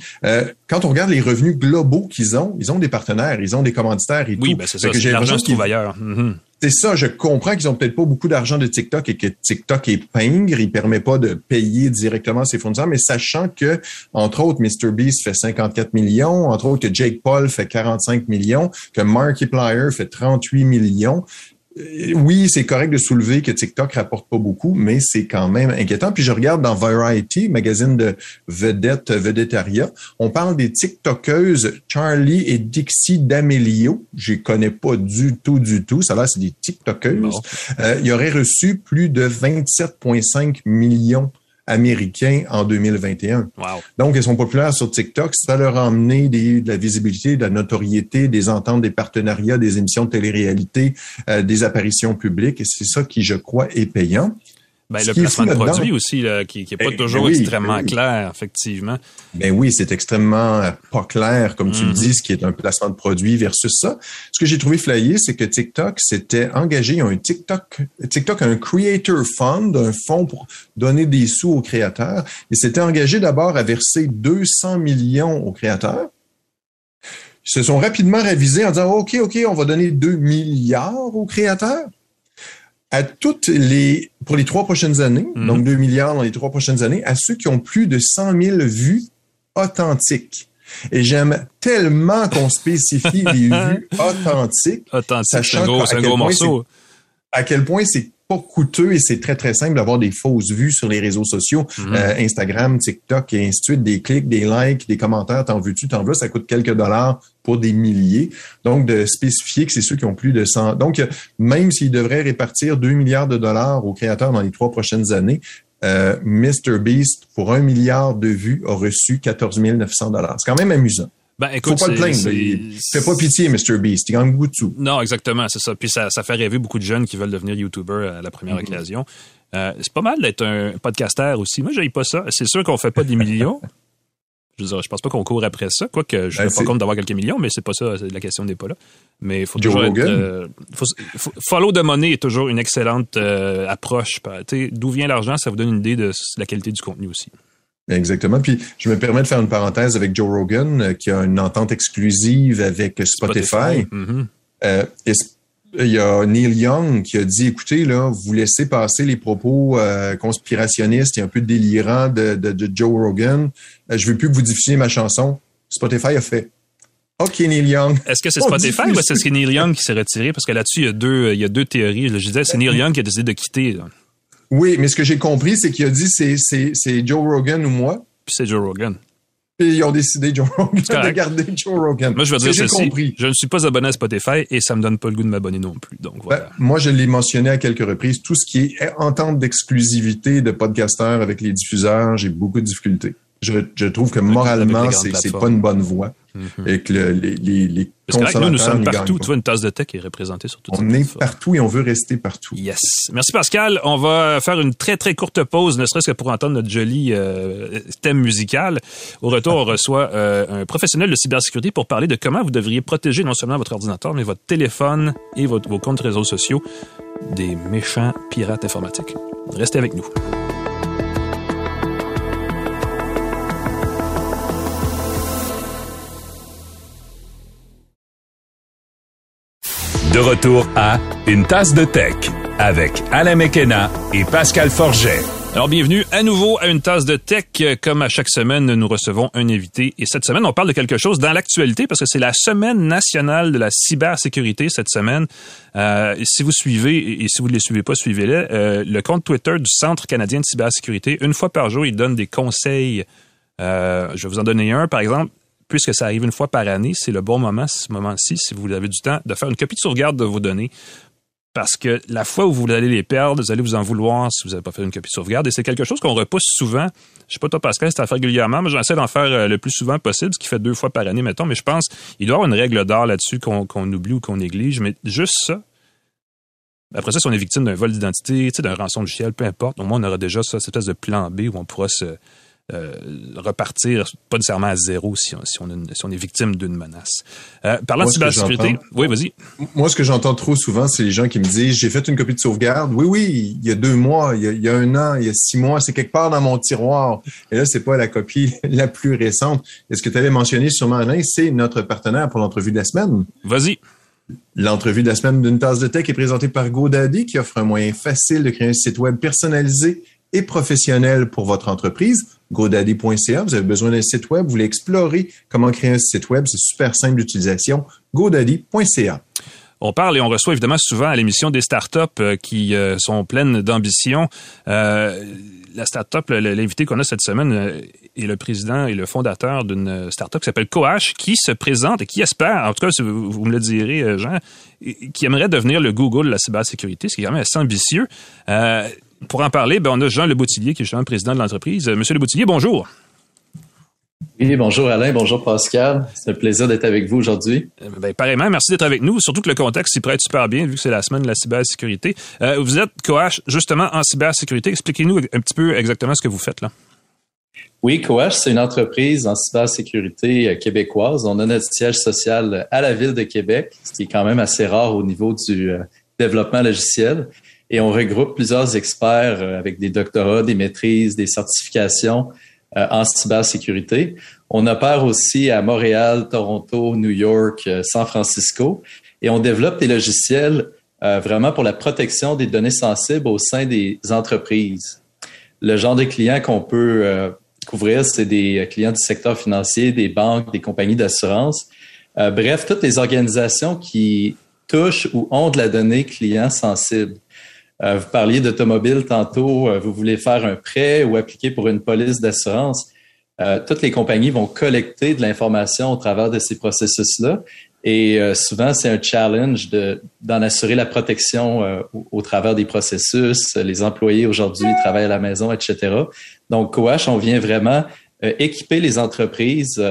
quand on regarde les revenus globaux qu'ils ont, ils ont des partenaires, ils ont des commanditaires et
oui,
tout.
Ben c'est ça. L'argent se trouve ailleurs. Mm-hmm.
C'est ça, je comprends qu'ils ont peut-être pas beaucoup d'argent de TikTok et que TikTok est pingre, il permet pas de payer directement ses fournisseurs, mais sachant que, entre autres, MrBeast fait 54 millions, entre autres que Jake Paul fait 45 millions, que Markiplier fait 38 millions, euh, oui, c'est correct de soulever que TikTok rapporte pas beaucoup, mais c'est quand même inquiétant. Puis je regarde dans Variety, magazine de vedette, vedettaria, on parle des TikTokeuses Charlie et Dixie D'Amelio. Je les connais pas du tout, du tout. Ça là, c'est des TikTokeuses. Euh, il aurait reçu plus de 27,5 millions américains en 2021. Donc, elles sont populaires sur TikTok. Ça leur a emmené de la visibilité, de la notoriété, des ententes, des partenariats, des émissions de télé-réalité, euh, des apparitions publiques. Et c'est ça qui, je crois, est payant.
Ben, le placement de produit aussi, qui n'est pas ben, toujours ben extrêmement clair, effectivement.
Ben oui, c'est extrêmement euh, pas clair, comme tu le mm-hmm. dis, ce qui est un placement de produit versus ça. Ce que j'ai trouvé flyé, c'est que TikTok s'était engagé, ils ont un TikTok, TikTok a un Creator Fund, un fonds pour donner des sous aux créateurs, et s'était engagé d'abord à verser 200 millions aux créateurs. Ils se sont rapidement révisés en disant, OK, OK, on va donner 2 milliards aux créateurs à toutes les, pour les trois prochaines années, mhm. donc 2 milliards dans les trois prochaines années, à ceux qui ont plus de 100 000 vues authentiques. Et j'aime tellement qu'on spécifie *laughs* les vues authentiques.
Authentique, c'est un gros, morceau.
À quel point c'est pas coûteux et c'est très, très simple d'avoir des fausses vues sur les réseaux sociaux, mhm. euh, Instagram, TikTok et ainsi de suite, des clics, des likes, des commentaires, t'en veux-tu, t'en veux, ça coûte quelques dollars pour des milliers. Donc, de spécifier que c'est ceux qui ont plus de 100. Donc, même s'ils devraient répartir 2 milliards de dollars aux créateurs dans les trois prochaines années, euh, MrBeast, pour un milliard de vues, a reçu 14 900 dollars. C'est quand même amusant.
Ben, écoute, Faut
pas le plaindre. Il fait pas pitié, Mr. Beast. Il gagne beaucoup de sous.
Non, exactement, c'est ça. Puis ça, ça fait rêver beaucoup de jeunes qui veulent devenir YouTuber à la première mm-hmm. occasion. Euh, c'est pas mal d'être un podcaster aussi. Moi, j'aille pas ça. C'est sûr qu'on fait pas des millions. *laughs* je, veux je pense pas qu'on court après ça. Quoique, je ne ben, pas compte d'avoir quelques millions, mais c'est pas ça. La question n'est pas là. Mais faut toujours être, euh, follow de money est toujours une excellente euh, approche. D'où vient l'argent, ça vous donne une idée de la qualité du contenu aussi.
Exactement. Puis je me permets de faire une parenthèse avec Joe Rogan, euh, qui a une entente exclusive avec Spotify.
Mm-hmm.
Euh, il y a Neil Young qui a dit, écoutez, là, vous laissez passer les propos euh, conspirationnistes et un peu délirants de, de, Joe Rogan. je veux plus que vous diffusiez ma chanson. Spotify a fait. OK, Neil Young.
Est-ce que c'est Spotify ou est-ce que c'est Neil Young qui s'est retiré? Parce que là-dessus, il y a deux, il y a deux théories. Je disais, c'est Neil Young qui a décidé de quitter.
Oui, mais ce que j'ai compris, c'est qu'il a dit c'est, c'est, c'est Joe Rogan ou moi.
Puis c'est Joe Rogan.
Et ils ont décidé Joe Rogan, de garder Joe Rogan.
Moi, je veux dire ceci. Compris. Je ne suis pas abonné à Spotify et ça me donne pas le goût de m'abonner non plus. Donc, voilà. Ben,
moi, je l'ai mentionné à quelques reprises. Tout ce qui est entente d'exclusivité de podcasteurs avec les diffuseurs, j'ai beaucoup de difficultés. Je, je trouve que moralement, c'est, c'est pas une bonne voie. Mhm. Et que les, les, les
Parce que nous, nous sommes partout. Tu vois, une tasse de tech est représentée sur tout
On est partout et on veut rester partout.
Yes. Merci Pascal. On va faire une très, très courte pause, ne serait-ce que pour entendre notre joli euh, thème musical. Au retour, on reçoit euh, un professionnel de cybersécurité pour parler de comment vous devriez protéger non seulement votre ordinateur, mais votre téléphone et votre, vos comptes réseaux sociaux des méchants pirates informatiques. Restez avec nous.
De retour à Une tasse de tech avec Alain Mekena et Pascal Forget.
Alors, bienvenue à nouveau à une tasse de tech. Comme à chaque semaine, nous recevons un invité. Et cette semaine, on parle de quelque chose dans l'actualité parce que c'est la semaine nationale de la cybersécurité cette semaine. Euh, si vous suivez, et si vous ne les suivez pas, suivez-les, euh, le compte Twitter du Centre canadien de cybersécurité, une fois par jour, il donne des conseils. Euh, je vais vous en donner un, par exemple. Puisque ça arrive une fois par année, c'est le bon moment, ce moment-ci, si vous avez du temps, de faire une copie de sauvegarde de vos données parce que la fois où vous allez les perdre, vous allez vous en vouloir si vous n'avez pas fait une copie de sauvegarde. Et c'est quelque chose qu'on repousse souvent. Je sais pas toi, Pascal, si tu fait régulièrement, mais j'essaie d'en faire euh, le plus souvent possible, ce qui fait deux fois par année, mettons. Mais je pense qu'il doit y avoir une règle d'or là-dessus qu'on oublie ou qu'on néglige. Mais juste ça. Après ça, si on est victime d'un vol d'identité, d'un rançon logiciel, peu importe, au moins on aura déjà ça, cette espèce de plan B où on pourra se, euh, repartir pas nécessairement à zéro si on, si on, est victime d'une menace. Euh, parlant de cybersécurité, oui, vas-y.
Moi, ce que j'entends trop souvent, c'est les gens qui me disent j'ai fait une copie de sauvegarde. Oui, oui, il y a deux mois, il y a, un an, il y a six mois, c'est quelque part dans mon tiroir. Et là, c'est pas la copie *laughs* la plus récente. Et ce que tu avais mentionné sûrement, Alain, c'est notre partenaire pour l'entrevue de la semaine.
Vas-y.
L'entrevue de la semaine d'une tasse de tech est présentée par GoDaddy qui offre un moyen facile de créer un site web personnalisé et professionnel pour votre entreprise. GoDaddy.ca, vous avez besoin d'un site web, vous voulez explorer comment créer un site web, c'est super simple d'utilisation. GoDaddy.ca.
On parle et on reçoit évidemment souvent à l'émission des startups euh, qui euh, sont pleines d'ambition. Euh, la startup, l'invité qu'on a cette semaine est le président et le fondateur d'une startup qui s'appelle Coach, qui se présente et qui espère, en tout cas, vous, me le direz, Jean, qui aimerait devenir le Google de la cybersécurité, ce qui est quand même assez ambitieux pour en parler, ben, on a Jean Le Boutillier, qui est le président de l'entreprise. Euh, Monsieur Le Boutillier, bonjour.
Oui, bonjour Alain, bonjour Pascal. C'est un plaisir d'être avec vous aujourd'hui.
Euh, ben, pareillement, merci d'être avec nous. Surtout que le contexte s'y prête super bien vu que c'est la semaine de la cybersécurité. Euh, vous êtes Coach justement en cybersécurité. Expliquez-nous un petit peu exactement ce que vous faites là.
Oui, Coach, c'est une entreprise en cybersécurité québécoise. On a notre siège social à la ville de Québec, ce qui est quand même assez rare au niveau du développement logiciel et on regroupe plusieurs experts euh, avec des doctorats, des maîtrises, des certifications euh, en cybersécurité. On opère aussi à Montréal, Toronto, New York, euh, San Francisco et on développe des logiciels vraiment pour la protection des données sensibles au sein des entreprises. Le genre de clients qu'on peut couvrir, c'est des clients du secteur financier, des banques, des compagnies d'assurance. bref, toutes les organisations qui touchent ou ont de la donnée client sensible. Euh, vous parliez d'automobile tantôt, euh, vous voulez faire un prêt ou appliquer pour une police d'assurance. Euh, toutes les compagnies vont collecter de l'information au travers de ces processus-là. Et souvent, c'est un challenge d'en assurer la protection au, travers des processus. Les employés aujourd'hui travaillent à la maison, etc. Donc, Coach, on vient vraiment équiper les entreprises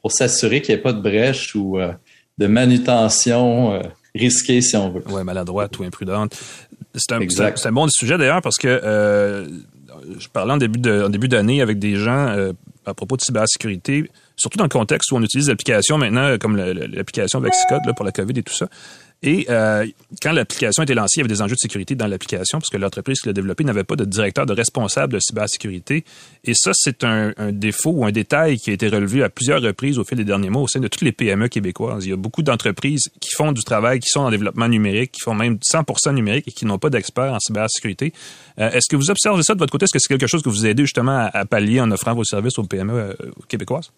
pour s'assurer qu'il n'y ait pas de brèche ou de manutention risquée, si on veut.
Oui, maladroite ou imprudente. C'est un, bon sujet d'ailleurs parce que euh, je parlais en début de, en début d'année avec des gens euh, à propos de cybersécurité, surtout dans le contexte où on utilise l'application maintenant comme l'application Vexicode là, pour la COVID et tout ça. Et euh, quand l'application a été lancée, il y avait des enjeux de sécurité dans l'application parce que l'entreprise qui l'a développée n'avait pas de directeur de responsable de cybersécurité. Et ça, c'est un, défaut ou un détail qui a été relevé à plusieurs reprises au fil des derniers mois au sein de toutes les PME québécoises. Il y a beaucoup d'entreprises qui font du travail, qui sont en développement numérique, qui font même 100% numérique et qui n'ont pas d'experts en cybersécurité. Euh, est-ce que vous observez ça de votre côté? Est-ce que c'est quelque chose que vous aidez justement à, pallier en offrant vos services aux PME euh, québécoises?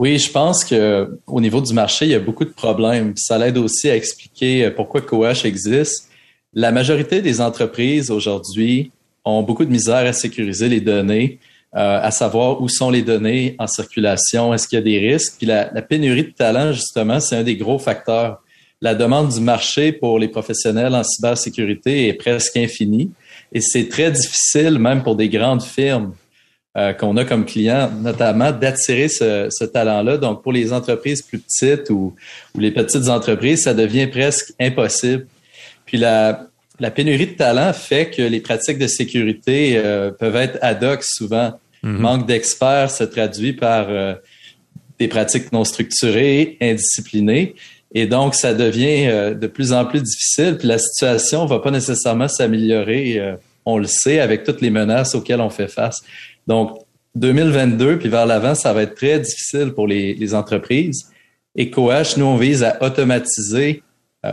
Oui, je pense que au niveau du marché, il y a beaucoup de problèmes. Ça l'aide aussi à expliquer euh, pourquoi Coach existe. La majorité des entreprises aujourd'hui ont beaucoup de misère à sécuriser les données, euh, à savoir où sont les données en circulation, est-ce qu'il y a des risques. Puis la, la pénurie de talent, justement, c'est un des gros facteurs. La demande du marché pour les professionnels en cybersécurité est presque infinie et c'est très difficile, même pour des grandes firmes, euh, qu'on a comme client, notamment d'attirer ce, talent-là. Donc, pour les entreprises plus petites ou, les petites entreprises, ça devient presque impossible. Puis la, pénurie de talent fait que les pratiques de sécurité euh, peuvent être ad hoc souvent. Mm-hmm. Manque d'experts se traduit par euh, des pratiques non structurées, indisciplinées. Et donc, ça devient de plus en plus difficile. Puis la situation va pas nécessairement s'améliorer, on le sait, avec toutes les menaces auxquelles on fait face. Donc, 2022, puis vers l'avant, ça va être très difficile pour les, entreprises. Et Coach, nous, on vise à automatiser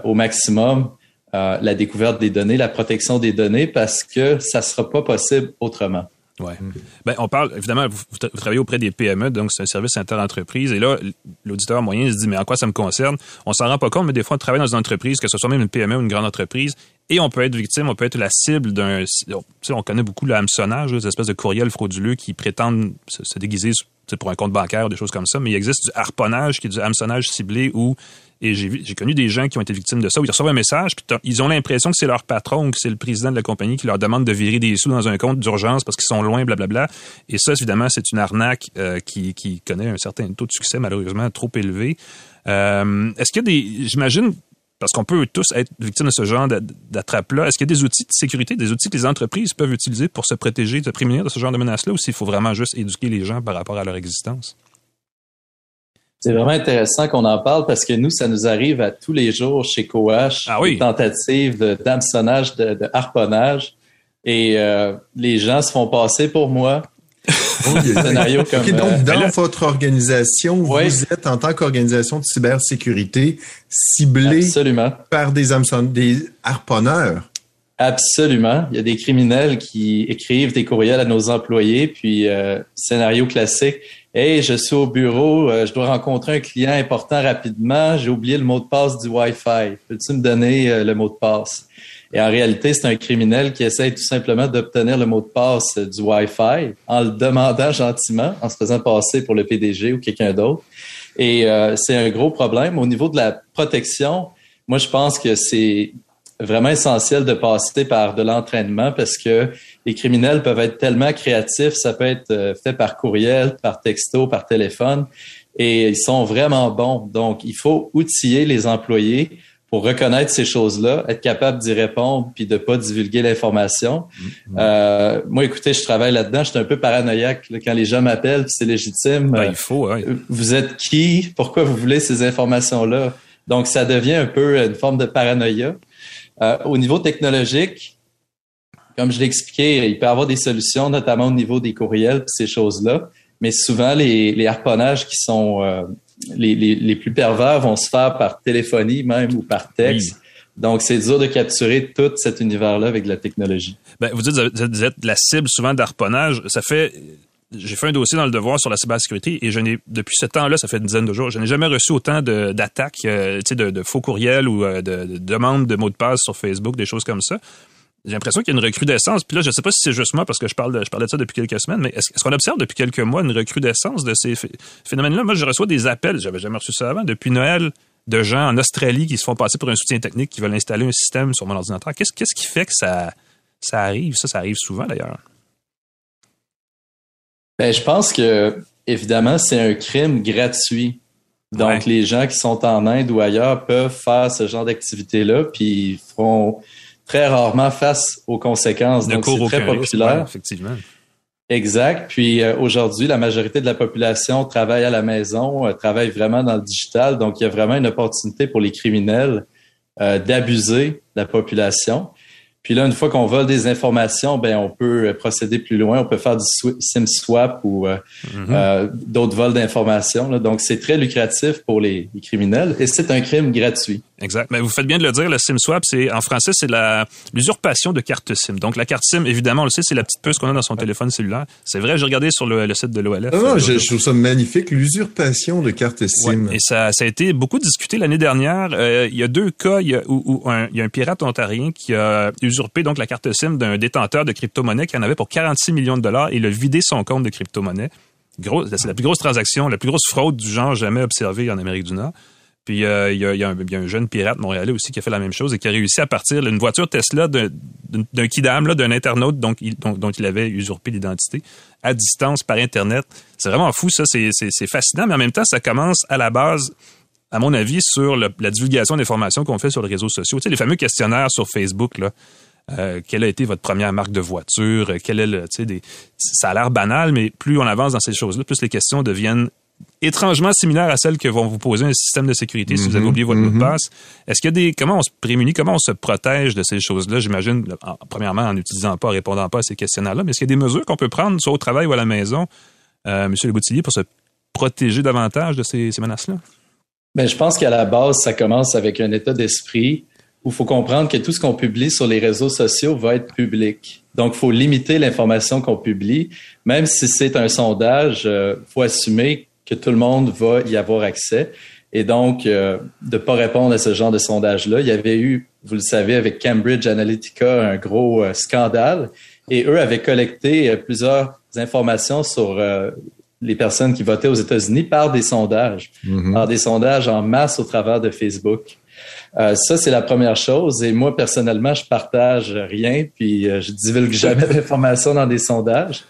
au maximum la découverte des données, la protection des données, parce que ça ne sera pas possible autrement.
Ouais. Ben, on parle, évidemment, vous, travaillez auprès des PME, donc c'est un service interentreprise. Et là, l'auditeur moyen se dit, mais en quoi ça me concerne? On s'en rend pas compte, mais des fois, on travaille dans une entreprise, que ce soit même une PME ou une grande entreprise, et on peut être victime, on peut être la cible d'un. On connaît beaucoup le hameçonnage, ces espèces de courriels frauduleux qui prétendent se, déguiser pour un compte bancaire, des choses comme ça. Mais il existe du harponnage, qui est du hameçonnage ciblé où et j'ai connu des gens qui ont été victimes de ça, où ils reçoivent un message, puis ils ont l'impression que c'est leur patron ou que c'est le président de la compagnie qui leur demande de virer des sous dans un compte d'urgence parce qu'ils sont loin, blablabla. Et ça, évidemment, c'est une arnaque euh, qui, qui, connaît un certain taux de succès, malheureusement, trop élevé. Euh, Est-ce qu'il y a des... J'imagine parce qu'on peut tous être victimes de ce genre d'attrape-là. Est-ce qu'il y a des outils de sécurité, des outils que les entreprises peuvent utiliser pour se protéger, se prémunir de ce genre de menaces-là, ou s'il faut vraiment juste éduquer les gens par rapport à leur existence?
C'est vraiment intéressant qu'on en parle parce que nous, ça nous arrive à tous les jours chez Coach,
ah oui.
des tentatives d'hameçonnage, de, harponnage. Et euh, les gens se font passer pour moi. *laughs*
scénario comme, donc, euh, dans votre organisation, vous êtes en tant qu'organisation de cybersécurité ciblée par des, des harponneurs.
Absolument. Il y a des criminels qui écrivent des courriels à nos employés, puis euh, scénario classique. Hey, je suis au bureau, euh, je dois rencontrer un client important rapidement, j'ai oublié le mot de passe du Wi-Fi. Peux-tu me donner euh, le mot de passe? Et en réalité, c'est un criminel qui essaie tout simplement d'obtenir le mot de passe du Wi-Fi en le demandant gentiment, en se faisant passer pour le PDG ou quelqu'un d'autre. Et c'est un gros problème. Au niveau de la protection, moi, je pense que c'est vraiment essentiel de passer par de l'entraînement parce que les criminels peuvent être tellement créatifs, ça peut être euh, fait par courriel, par texto, par téléphone, et ils sont vraiment bons. Donc, il faut outiller les employés pour reconnaître ces choses-là, être capable d'y répondre puis de pas divulguer l'information. Mm-hmm. Euh, moi, écoutez, je travaille là-dedans, je suis un peu paranoïaque quand les gens m'appellent, c'est légitime.
Ben, il faut.
Vous êtes qui? Pourquoi vous voulez ces informations-là? Donc, ça devient un peu une forme de paranoïa. Euh, au niveau technologique, comme je l'ai expliqué, il peut y avoir des solutions, notamment au niveau des courriels, ces choses-là. Mais souvent, les, les harponnages qui sont euh, les, les, les, plus pervers vont se faire par téléphonie même ou par texte. Donc, c'est dur de capturer tout cet univers-là avec la technologie.
Ben, vous dites vous êtes la cible souvent d'harponnage. Ça fait j'ai fait un dossier dans le devoir sur la cybersécurité et je n'ai depuis ce temps-là, ça fait une dizaine de jours, je n'ai jamais reçu autant d'attaques, euh, de, de, faux courriels ou euh, de, demandes de mots de passe sur Facebook, des choses comme ça. J'ai l'impression qu'il y a une recrudescence. Puis là, je ne sais pas si c'est juste moi parce que je parle de, je parlais de ça depuis quelques semaines, mais est-ce, qu'on observe depuis quelques mois une recrudescence de ces phénomènes-là? Moi, je reçois des appels, j'avais jamais reçu ça avant, depuis Noël, de gens en Australie qui se font passer pour un soutien technique, qui veulent installer un système sur mon ordinateur. Qu'est-ce, qu'est-ce qui fait que ça, ça arrive? Ça, ça arrive souvent d'ailleurs.
Ben, je pense que, évidemment, c'est un crime gratuit. Donc, les gens qui sont en Inde ou ailleurs peuvent faire ce genre d'activité-là, puis ils feront très rarement face aux conséquences. Donc, c'est très populaire.
effectivement.
Exact. Puis euh, aujourd'hui, la majorité de la population travaille à la maison, euh, travaille vraiment dans le digital. Donc, il y a vraiment une opportunité pour les criminels euh, d'abuser de la population. Puis là, une fois qu'on vole des informations, ben on peut procéder plus loin. On peut faire du SIM swap ou mm-hmm. d'autres vols d'informations. Donc, c'est très lucratif pour les, criminels et c'est un crime gratuit.
Exact. Mais vous faites bien de le dire, le SIM swap, c'est en français, c'est l'usurpation de carte SIM. Donc, la carte SIM, évidemment, on le sait, c'est la petite puce qu'on a dans son téléphone cellulaire. C'est vrai, j'ai regardé sur le, site de l'OLF.
Ah, non, je, trouve ça magnifique, l'usurpation de carte SIM.
et ça, ça a été beaucoup discuté l'année dernière. Euh, il y a deux cas il y a, où, un, il y a un pirate ontarien qui a usurpé donc la carte SIM d'un détenteur de crypto-monnaie qui en avait pour 46 millions de dollars et il a vidé son compte de crypto-monnaie. C'est la plus grosse transaction, la plus grosse fraude du genre jamais observée en Amérique du Nord. Puis euh, il, y a, un, jeune pirate montréalais aussi qui a fait la même chose et qui a réussi à partir d'une voiture Tesla d'un kidam, d'un internaute dont il, avait usurpé l'identité à distance par Internet. C'est vraiment fou, ça. C'est fascinant, mais en même temps, ça commence à la base à mon avis, sur la divulgation d'informations qu'on fait sur les réseaux sociaux. Tu sais, les fameux questionnaires sur Facebook, là. Euh, quelle a été votre première marque de voiture? Quel est le, ça a l'air banal, mais plus on avance dans ces choses-là, plus les questions deviennent étrangement similaires à celles que vont vous poser un système de sécurité si vous avez mhm, oublié votre mot de mhm. passe. Est-ce qu'il y a des, comment on se prémunit, comment on se protège de ces choses-là? J'imagine, premièrement, en n'utilisant pas, en répondant pas à ces questionnaires-là, mais est-ce qu'il y a des mesures qu'on peut prendre, soit au travail ou à la maison, euh, Monsieur Le Boutillier, pour se protéger davantage de ces menaces-là?
Ben, je pense qu'à la base, ça commence avec un état d'esprit où il faut comprendre que tout ce qu'on publie sur les réseaux sociaux va être public. Donc, il faut limiter l'information qu'on publie. Même si c'est un sondage, il euh, faut assumer que tout le monde va y avoir accès. Et donc, euh, de ne pas répondre à ce genre de sondage-là. Il y avait eu, vous le savez, avec Cambridge Analytica, un gros euh, scandale. Et eux avaient collecté plusieurs informations sur les personnes qui votaient aux États-Unis par des sondages, mm-hmm. par des sondages en masse au travers de Facebook. Euh, ça, c'est la première chose. Et moi, personnellement, je partage rien, puis euh, je divulgue jamais *laughs* d'informations dans des sondages.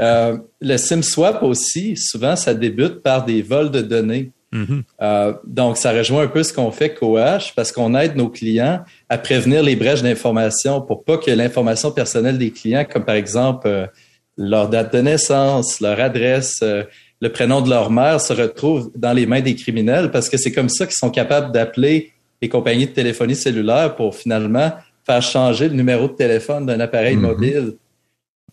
Euh, le SIM-swap aussi, souvent, ça débute par des vols de données. Mm-hmm. donc, ça rejoint un peu ce qu'on fait Coach parce qu'on aide nos clients à prévenir les brèches d'information pour pas que l'information personnelle des clients, comme par exemple leur date de naissance, leur adresse, le prénom de leur mère, se retrouve dans les mains des criminels parce que c'est comme ça qu'ils sont capables d'appeler les compagnies de téléphonie cellulaire pour finalement faire changer le numéro de téléphone d'un appareil mhm. mobile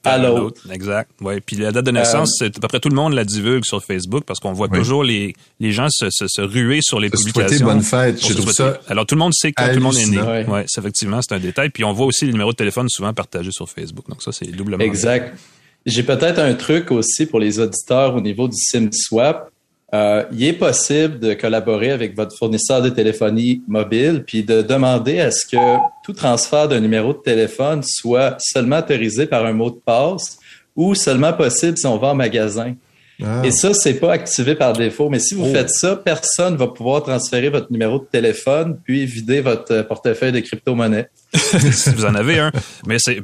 à l'autre.
Exact. Ouais. Puis la date de naissance, euh, c'est à peu près tout le monde la divulgue sur Facebook parce qu'on voit toujours les, les gens se, se, ruer sur les publications.
bonne fête. Je trouve ça.
Alors tout le monde sait quand tout le monde est né. Ouais. effectivement, c'est un détail. Puis on voit aussi les numéros de téléphone souvent partagés sur Facebook. Donc ça, c'est doublement.
Exact. J'ai peut-être un truc aussi pour les auditeurs au niveau du SIM swap. Euh, il est possible de collaborer avec votre fournisseur de téléphonie mobile puis de demander à ce que tout transfert d'un numéro de téléphone soit seulement autorisé par un mot de passe ou seulement possible si on va en magasin. Ah. Et ça, c'est pas activé par défaut. Mais si vous oh. faites ça, personne va pouvoir transférer votre numéro de téléphone puis vider votre portefeuille de crypto-monnaie. *laughs*
si vous en avez un. Mais c'est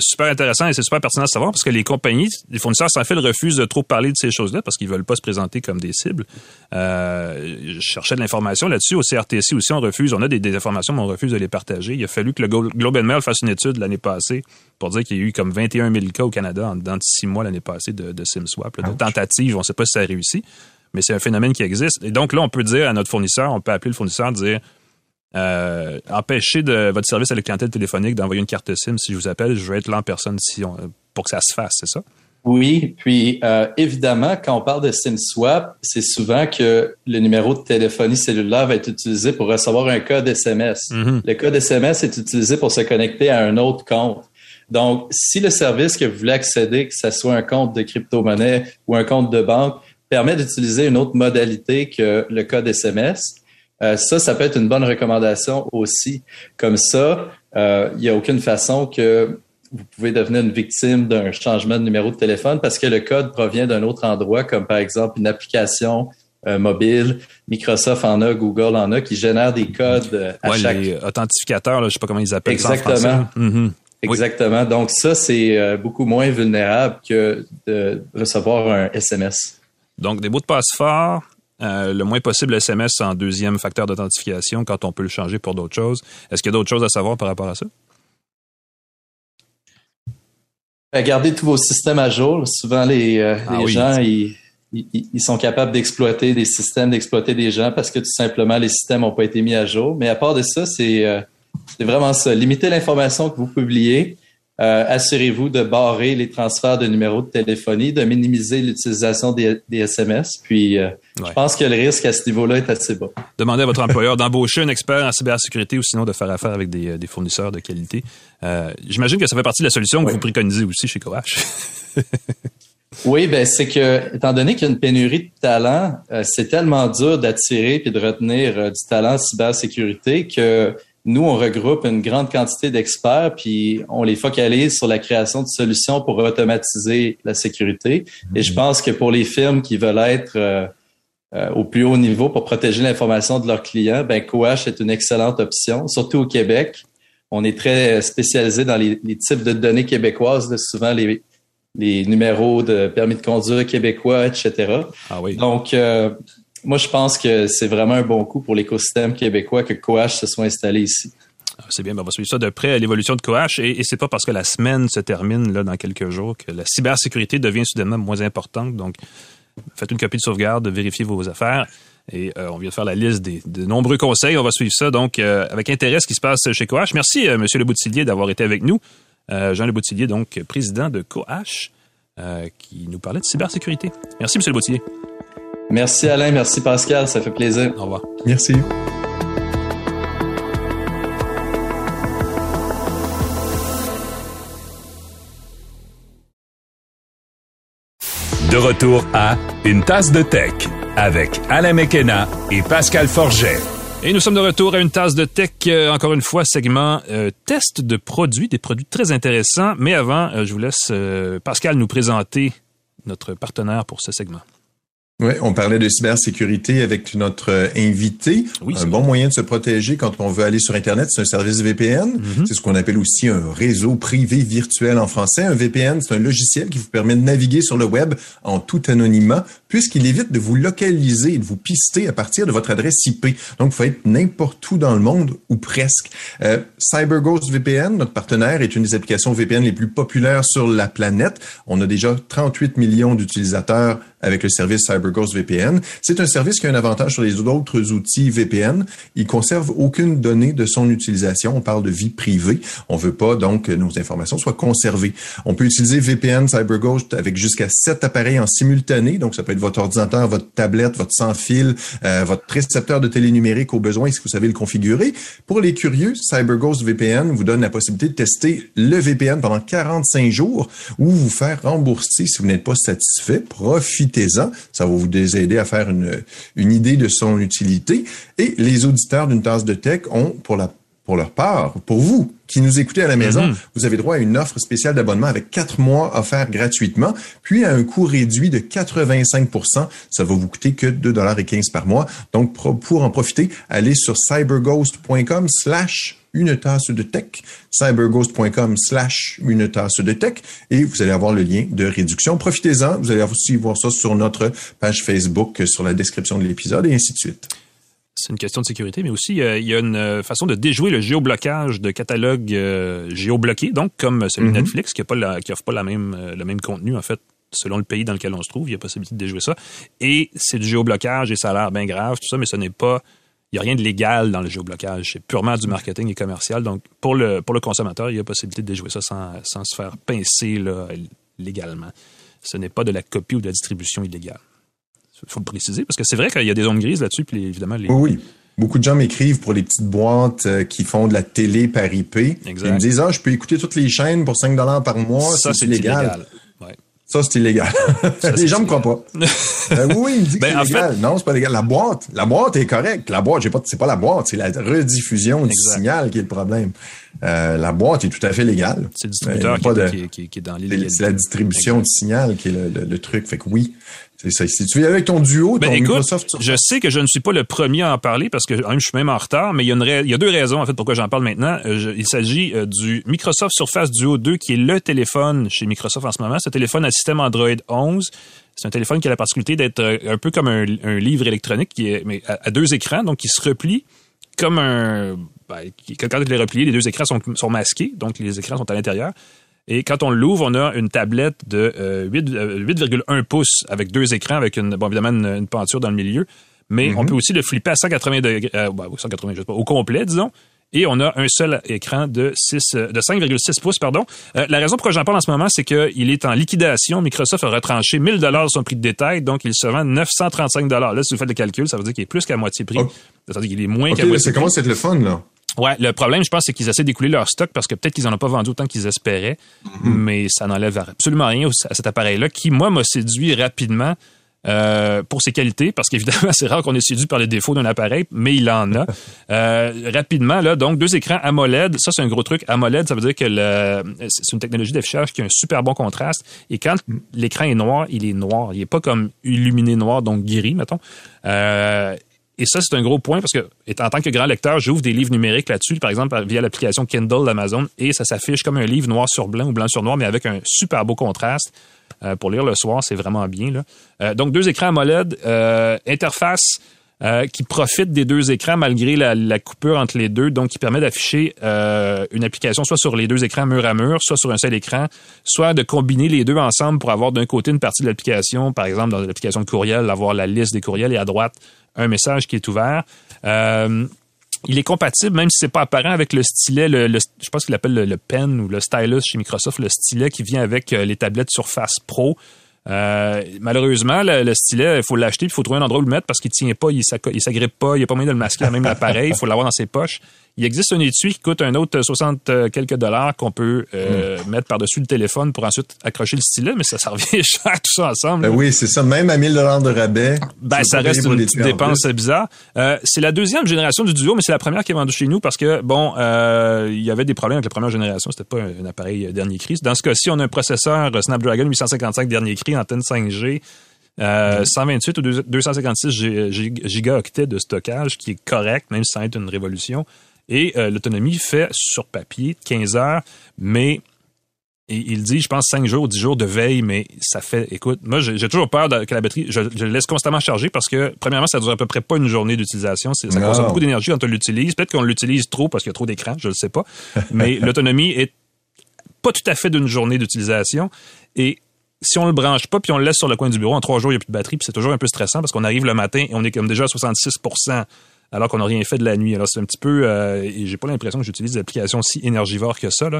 super intéressant et c'est super pertinent de savoir parce que les compagnies, les fournisseurs sans fil refusent de trop parler de ces choses-là parce qu'ils veulent pas se présenter comme des cibles. Euh, je cherchais de l'information là-dessus. Au CRTC aussi, on refuse. On a des, informations, mais on refuse de les partager. Il a fallu que le Globe and Mail fasse une étude l'année passée pour dire qu'il y a eu comme 21 000 cas au Canada en, dans six mois l'année passée de, de SIM-swap, de tentatives. On ne sait pas si ça a réussi, mais c'est un phénomène qui existe. Et donc là, on peut dire à notre fournisseur, on peut appeler le fournisseur, dire euh, empêcher de votre service à la clientèle téléphonique d'envoyer une carte SIM si je vous appelle, je veux être là en personne si on, pour que ça se fasse, c'est ça?
Oui, puis euh, évidemment, quand on parle de SIM swap, c'est souvent que le numéro de téléphonie cellulaire va être utilisé pour recevoir un code SMS. Mm-hmm. Le code SMS est utilisé pour se connecter à un autre compte. Donc, si le service que vous voulez accéder, que ce soit un compte de crypto-monnaie ou un compte de banque, permet d'utiliser une autre modalité que le code SMS, euh, ça, ça peut être une bonne recommandation aussi. Comme ça, euh, il n'y a aucune façon que vous pouvez devenir une victime d'un changement de numéro de téléphone parce que le code provient d'un autre endroit, comme par exemple une application euh, mobile. Microsoft en a, Google en a, qui génère des codes à chaque...
Les authentificateurs, là, je sais pas comment ils appellent
Exactement.
ça
mm-hmm. Exactement. Donc ça, c'est beaucoup moins vulnérable que de recevoir un SMS.
Donc des mots de passe forts, euh, le moins possible SMS en deuxième facteur d'authentification quand on peut le changer pour d'autres choses. Est-ce qu'il y a d'autres choses à savoir par rapport à ça?
Ben, gardez tous vos systèmes à jour. Souvent, les, euh, ah gens, ils, sont capables d'exploiter des systèmes, d'exploiter des gens parce que tout simplement, les systèmes n'ont pas été mis à jour. Mais à part de ça, c'est euh, vraiment ça. Limitez l'information que vous publiez. Euh, assurez-vous de barrer les transferts de numéros de téléphonie, de minimiser l'utilisation des, SMS. Puis, euh, je pense que le risque à ce niveau-là est assez bas.
Demandez à votre employeur d'embaucher un expert en cybersécurité ou sinon de faire affaire avec des, euh, fournisseurs de qualité. J'imagine que ça fait partie de la solution que vous préconisez aussi chez Coach. *laughs*
oui, ben c'est que, étant donné qu'il y a une pénurie de talent, c'est tellement dur d'attirer et de retenir du talent en cybersécurité que nous, on regroupe une grande quantité d'experts, puis on les focalise sur la création de solutions pour automatiser la sécurité. Et je pense que pour les firmes qui veulent être euh, euh, au plus haut niveau pour protéger l'information de leurs clients, ben Coach est une excellente option, surtout au Québec. On est très spécialisé dans les, types de données québécoises, souvent les, les numéros de permis de conduire québécois, etc.
Ah oui.
Donc, euh, moi, je pense que c'est vraiment un bon coup pour l'écosystème québécois que Coach se soit installé ici.
Ah, c'est bien, ben, on va suivre ça de près, l'évolution de Coach. Et, et c'est pas parce que la semaine se termine là dans quelques jours que la cybersécurité devient soudainement moins importante. Donc, faites une copie de sauvegarde, vérifiez vos affaires. Et euh, on vient de faire la liste des, de nombreux conseils. On va suivre ça donc euh, avec intérêt ce qui se passe chez Coach. Merci, euh, Monsieur Le Boutillier, d'avoir été avec nous. Jean Le Boutillier, donc président de Coach, qui nous parlait de cybersécurité. Merci, Monsieur Le Boutillier.
Merci Alain, merci Pascal, ça fait plaisir.
Au revoir.
Merci.
De retour à Une tasse de tech avec Alain Mekena et Pascal Forget.
Et nous sommes de retour à une tasse de tech, euh, encore une fois, segment euh, test de produits, des produits très intéressants. Mais avant, euh, je vous laisse euh, Pascal nous présenter notre partenaire pour ce segment.
Oui, on parlait de cybersécurité avec notre euh, invité.
Oui,
un bon moyen de se protéger quand on veut aller sur Internet, c'est un service VPN.
Mhm.
C'est ce qu'on appelle aussi un réseau privé virtuel en français. Un VPN, c'est un logiciel qui vous permet de naviguer sur le web en tout anonymat, puisqu'il évite de vous localiser et de vous pister à partir de votre adresse IP. Donc, vous pouvez être n'importe où dans le monde, ou presque. Euh, CyberGhost VPN, notre partenaire, est une des applications VPN les plus populaires sur la planète. On a déjà 38 millions d'utilisateurs avec le service CyberGhost VPN. C'est un service qui a un avantage sur les autres outils VPN. Il conserve aucune donnée de son utilisation. On parle de vie privée. On veut pas donc que nos informations soient conservées. On peut utiliser VPN CyberGhost avec jusqu'à sept appareils en simultané. Donc, ça peut être votre ordinateur, votre tablette, votre sans-fil, euh, votre récepteur de télé numérique au besoin si vous savez le configurer. Pour les curieux, CyberGhost VPN vous donne la possibilité de tester le VPN pendant 45 jours ou vous faire rembourser si vous n'êtes pas satisfait. Ça va vous aider à faire une, une idée de son utilité. Et les auditeurs d'une tasse de tech ont pour la pour leur part, pour vous qui nous écoutez à la maison,
Mhm.
vous avez droit à une offre spéciale d'abonnement avec quatre mois offerts gratuitement, puis à un coût réduit de 85% Ça va vous coûter que 2,15 par mois. Donc, pour en profiter, allez sur cyberghost.com slash une tasse de tech, cyberghost.com slash une tasse de tech, et vous allez avoir le lien de réduction. Profitez-en. Vous allez aussi voir ça sur notre page Facebook, sur la description de l'épisode, et ainsi de suite.
C'est une question de sécurité, mais aussi euh, il y a une euh, façon de déjouer le géoblocage de catalogues euh, géobloqués, donc comme celui de
Mhm.
Netflix qui offre pas, la même, euh, le même contenu en fait selon le pays dans lequel on se trouve, il y a possibilité de déjouer ça. Et c'est du géoblocage et ça a l'air bien grave, tout ça, mais ce n'est pas, il n'y a rien de légal dans le géoblocage. C'est purement du marketing et commercial. Donc pour le pour le consommateur, il y a possibilité de déjouer ça sans, sans se faire pincer là, légalement. Ce n'est pas de la copie ou de la distribution illégale. Il faut le préciser parce que c'est vrai qu'il y a des zones grises là-dessus, puis les- évidemment les,
Oui, oui. Beaucoup de gens m'écrivent pour les petites boîtes euh, qui font de la télé par IP.
Exact.
Ils me disent, ah, je peux écouter toutes les chaînes pour 5 dollars par mois.
ça, c'est illégal. Ouais.
Ça, c'est illégal.
Ça, *laughs*
les gens me croient pas. Ben oui, ils me disent
Ben,
que
en
c'est légal. Non, c'est pas légal. La boîte, la boîte est correcte. La boîte, j'ai pas, c'est pas la boîte, c'est la rediffusion du signal qui est le problème. Euh, la boîte est tout à fait légale.
C'est le distributeur
Euh,
qui,
pas
est-
de-
qui est- qui est- qui est dans l'illégalité.
c'est la distribution du signal qui est le, le- le truc. Fait que oui, c'est ça. Si tu viens avec ton duo,
Ben,
ton
écoute,
Microsoft Surface,
je sais que je ne suis pas le premier à en parler parce que je suis même en retard, mais il y a, une rai- il y a deux raisons en fait pourquoi j'en parle maintenant. Euh, je- il s'agit du Microsoft Surface Duo 2 qui est le téléphone chez Microsoft en ce moment. C'est un téléphone à système Android 11. C'est un téléphone qui a la particularité d'être un peu comme un, un livre électronique qui est mais à, à deux écrans, donc qui se replie comme un. Ben, quand il est replié, les deux écrans sont, sont masqués, donc les écrans sont à l'intérieur. Et quand on l'ouvre, on a une tablette de euh, 8, euh, 8,1 pouces avec deux écrans, avec une, bon, évidemment une, une penture dans le milieu. Mais on peut aussi le flipper à 180 degrés, euh, ben, 180, je sais pas, au complet, disons. Et on a un seul écran de 6, euh, de 5,6 pouces, pardon. Euh, la raison pourquoi j'en parle en ce moment, c'est qu'il est en liquidation. Microsoft a retranché 1000 dollars son prix de détail, donc il se vend 935 dollars. Là, si vous faites le calcul, ça veut dire qu'il est plus qu'à moitié prix. Ça veut dire qu'il est moins qu'à moitié
ça commence à être le fun, là?
Ouais, le problème, je pense, c'est qu'ils essaient d'écouler leur stock parce que peut-être qu'ils en ont pas vendu autant qu'ils espéraient, mais ça n'enlève absolument rien à cet appareil-là qui, moi, m'a séduit rapidement euh, pour ses qualités, parce qu'évidemment, *laughs* c'est rare qu'on est séduit par les défauts d'un appareil, mais il en a. *laughs* Euh, rapidement, là, donc, deux écrans AMOLED, ça, c'est un gros truc. AMOLED, ça veut dire que c'est une technologie d'affichage qui a un super bon contraste, et quand l'écran est noir, il est noir. Il est pas comme illuminé noir, donc gris, mettons. Euh, et ça, c'est un gros point parce que, en tant que grand lecteur, j'ouvre des livres numériques là-dessus, par exemple via l'application Kindle d'Amazon, et ça s'affiche comme un livre noir sur blanc ou blanc sur noir, mais avec un super beau contraste. Euh, pour lire le soir, c'est vraiment bien. Là. Euh, donc, deux écrans AMOLED, euh, interface qui profite des deux écrans malgré la, coupure entre les deux, donc qui permet d'afficher une application soit sur les deux écrans mur à mur, soit sur un seul écran, soit de combiner les deux ensemble pour avoir d'un côté une partie de l'application, par exemple dans l'application de courriel, avoir la liste des courriels et à droite un message qui est ouvert. Euh, il est compatible, même si c'est pas apparent, avec le stylet, le, je pense qu'il appelle le, pen ou le stylus chez Microsoft, le stylet qui vient avec euh, les tablettes Surface Pro. Euh, malheureusement, le, stylet, il faut l'acheter, il faut trouver un endroit où le mettre parce qu'il tient pas, il s'agrippe pas, il n'y a pas moyen de le masquer même l'appareil, il faut l'avoir dans ses poches. Il existe un étui qui coûte un autre 60 euh, quelques dollars qu'on peut euh, hmm. mettre par-dessus le téléphone pour ensuite accrocher le stylet, mais ça, ça revient *laughs* cher tout ça ensemble.
Ben oui, c'est ça. Même à 1000 dollars de rabais.
Ben, ça reste une petite dépense bizarre. Euh, c'est la deuxième génération du Duo, mais c'est la première qui est vendue chez nous parce que, bon, euh, il y avait des problèmes avec la première génération. C'était pas un, appareil dernier cri. Dans ce cas-ci, on a un processeur Snapdragon 855 dernier cri, antenne 5G. 128 ou 256 gigaoctets de stockage qui est correct, même sans être une révolution. Et euh, l'autonomie fait sur papier 15 heures, mais il dit, je pense, 5 jours, 10 jours de veille, mais ça fait, écoute, moi, j'ai toujours peur que la batterie, je, je, laisse constamment charger parce que, premièrement, ça dure à peu près pas une journée d'utilisation. Ça consomme beaucoup d'énergie quand on l'utilise. Peut-être qu'on l'utilise trop parce qu'il y a trop d'écran, je ne sais pas. Mais *laughs* l'autonomie est pas tout à fait d'une journée d'utilisation. Et si on le branche pas puis on le laisse sur le coin du bureau, en trois jours, il n'y a plus de batterie, puis c'est toujours un peu stressant parce qu'on arrive le matin et on est comme déjà à 66 alors qu'on n'a rien fait de la nuit. Alors c'est un petit peu, euh, et j'ai pas l'impression que j'utilise des applications si énergivores que ça.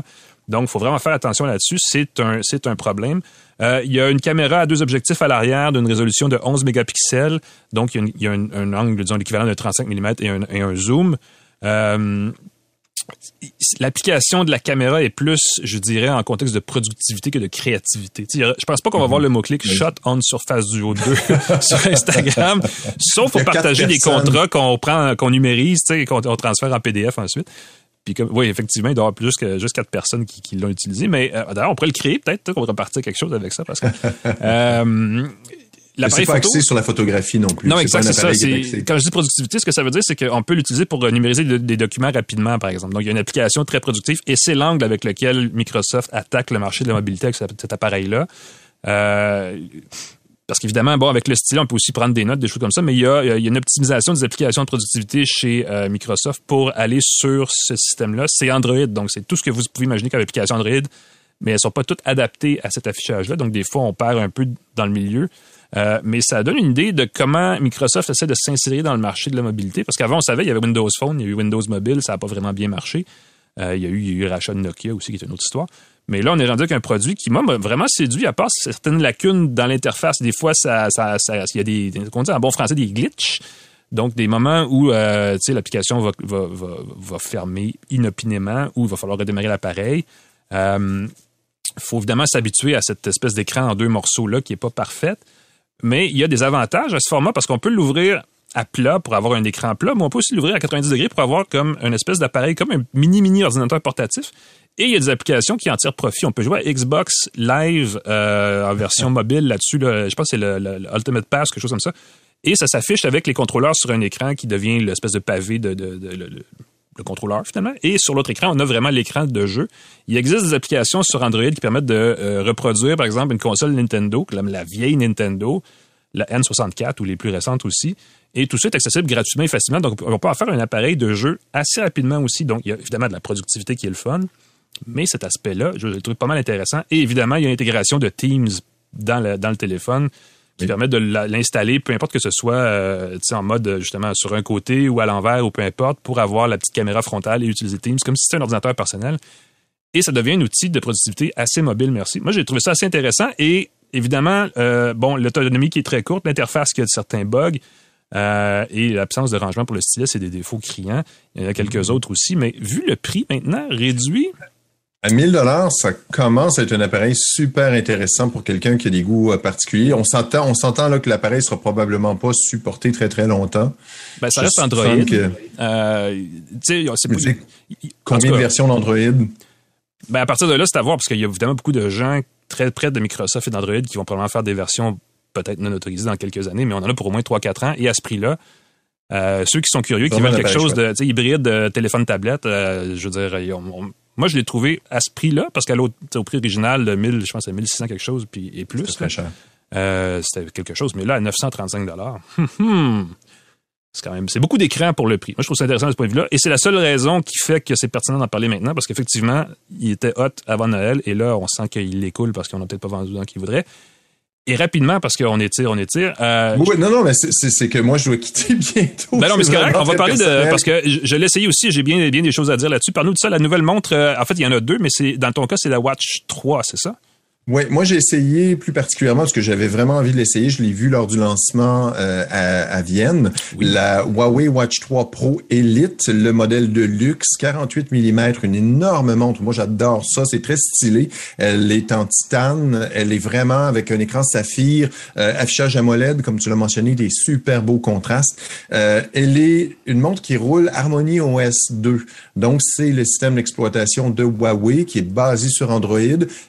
Donc, il faut vraiment faire attention là-dessus. C'est un, problème. Euh, il y a une caméra à deux objectifs à l'arrière d'une résolution de 11 mégapixels. Donc, il y a, un, angle, disons, l'équivalent de 35 mm et un, et un zoom. Euh, l'application de la caméra est plus, je dirais, en contexte de productivité que de créativité. je pense pas qu'on va voir le mot-clic shot on surface du haut 2 sur Instagram, sauf pour partager des contrats qu'on prend, qu'on numérise, qu'on transfère en PDF ensuite. Puis comme, oui, effectivement, il doit y avoir plus que juste quatre personnes qui, l'ont utilisé. Mais euh, d'ailleurs, on pourrait le créer peut-être, qu'on pourrait partir quelque chose avec ça parce que *laughs* euh,
c'est pas axé sur la photographie non plus.
Non, exact, c'est ça. Quand je dis productivité, ce que ça veut dire, c'est qu'on peut l'utiliser pour numériser des documents rapidement, par exemple. Donc, il y a une application très productive et c'est l'angle avec lequel Microsoft attaque le marché de la mobilité avec cet appareil-là. Euh, parce qu'évidemment, bon, avec le stylet, on peut aussi prendre des notes, des choses comme ça, mais il y a, il y a une optimisation des applications de productivité chez euh, Microsoft pour aller sur ce système-là. C'est Android, donc c'est tout ce que vous pouvez imaginer comme application Android, mais elles sont pas toutes adaptées à cet affichage-là. Donc, des fois, on perd un peu dans le milieu. Euh, mais ça donne une idée de comment Microsoft essaie de s'insérer dans le marché de la mobilité. Parce qu'avant, on savait, il y avait Windows Phone, il y a eu Windows Mobile, ça n'a pas vraiment bien marché. Euh, il, y a eu, il y a eu rachat de Nokia aussi, qui est une autre histoire. Mais là, on est rendu avec un produit qui, m'a vraiment séduit, à part certaines lacunes dans l'interface. Des fois, ça, ça, il y a des, bon français, des glitches. Donc, des moments où euh, l'application va, va, va, fermer inopinément ou il va falloir redémarrer l'appareil. Il faut évidemment s'habituer à cette espèce d'écran en deux morceaux-là qui n'est pas parfaite. Mais il y a des avantages à ce format parce qu'on peut l'ouvrir à plat pour avoir un écran plat, mais on peut aussi l'ouvrir à 90 degrés pour avoir comme une espèce d'appareil, comme un mini-mini ordinateur portatif. Et il y a des applications qui en tirent profit. On peut jouer à Xbox Live euh, en version mobile là-dessus. je pense que c'est le, Ultimate Pass, quelque chose comme ça. Et ça s'affiche avec les contrôleurs sur un écran qui devient l'espèce de pavé de, le contrôleur finalement. Et sur l'autre écran, on a vraiment l'écran de jeu. Il existe des applications sur Android qui permettent de euh, reproduire, par exemple, une console Nintendo, comme la vieille Nintendo, la N64 ou les plus récentes aussi. Et tout ça est accessible gratuitement et facilement. Donc, on peut en faire un appareil de jeu assez rapidement aussi. Donc, il y a évidemment de la productivité qui est le fun. Mais cet aspect-là, je le trouve pas mal intéressant. Et évidemment, il y a l'intégration de Teams dans le, dans le téléphone qui permet de l'installer, peu importe que ce soit euh, en mode justement sur un côté ou à l'envers ou peu importe, pour avoir la petite caméra frontale et utiliser Teams comme si c'était un ordinateur personnel. Et ça devient un outil de productivité assez mobile, merci. Moi, j'ai trouvé ça assez intéressant et évidemment, euh, bon, l'autonomie qui est très courte, l'interface qui a certains bugs. Euh, et l'absence de rangement pour le stylet, c'est des défauts criants. Il y en a quelques mm-hmm. autres aussi, mais vu le prix maintenant réduit,
à 1000 dollars, ça commence à être un appareil super intéressant pour quelqu'un qui a des goûts euh, particuliers. On s'entend, on s'entend là que l'appareil sera probablement pas supporté très très longtemps.
Ben, ça reste Android.
Euh, combien de versions d'Android?
Ben à partir de là, c'est à voir parce qu'il y a évidemment beaucoup de gens très près de Microsoft et d'Android qui vont probablement faire des versions peut-être non autorisées dans quelques années, mais on en a pour au moins 3-4 ans et à ce prix-là. Euh, ceux qui sont curieux, qui veulent quelque chose de hybride, téléphone-tablette, je veux dire, on, moi, je l'ai trouvé à ce prix-là, parce qu'à l'autre, au prix original de 1000, je pense à 1600 quelque chose, puis et plus.
C'était très cher.
Euh, c'était quelque chose, mais là, à 935 dollars. Hum, hum. c'est quand même, c'est beaucoup d'écran pour le prix. Moi, je trouve ça intéressant de ce point de vue-là. Et c'est la seule raison qui fait que c'est pertinent d'en parler maintenant, parce qu'effectivement, il était hot avant Noël, et là, on sent qu'il l'écoule parce qu'on n'a peut-être pas vendu dans qu'il voudrait. Et rapidement, parce qu'on étire, on étire.
Euh, oui, non, non, mais c'est que moi, je dois quitter *laughs* bientôt.
Ben non, mais c'est correct. On va parler de. Parce que je, l'ai essayé aussi, j'ai bien, bien des choses à dire là-dessus. Parle-nous de ça. La nouvelle montre, euh, en fait, il y en a deux, mais c'est dans ton cas, c'est la Watch 3, c'est ça?
Oui, moi j'ai essayé plus particulièrement parce que j'avais vraiment envie de l'essayer. Je l'ai vu lors du lancement euh, à, Vienne. La Huawei Watch 3 Pro Elite, le modèle de luxe, 48 mm, une énorme montre. Moi j'adore ça, c'est très stylé. Elle est en titane, elle est vraiment avec un écran saphir, euh, affichage AMOLED, comme tu l'as mentionné, des super beaux contrastes. Euh, elle est une montre qui roule Harmony OS 2. Donc c'est le système d'exploitation de Huawei qui est basé sur Android,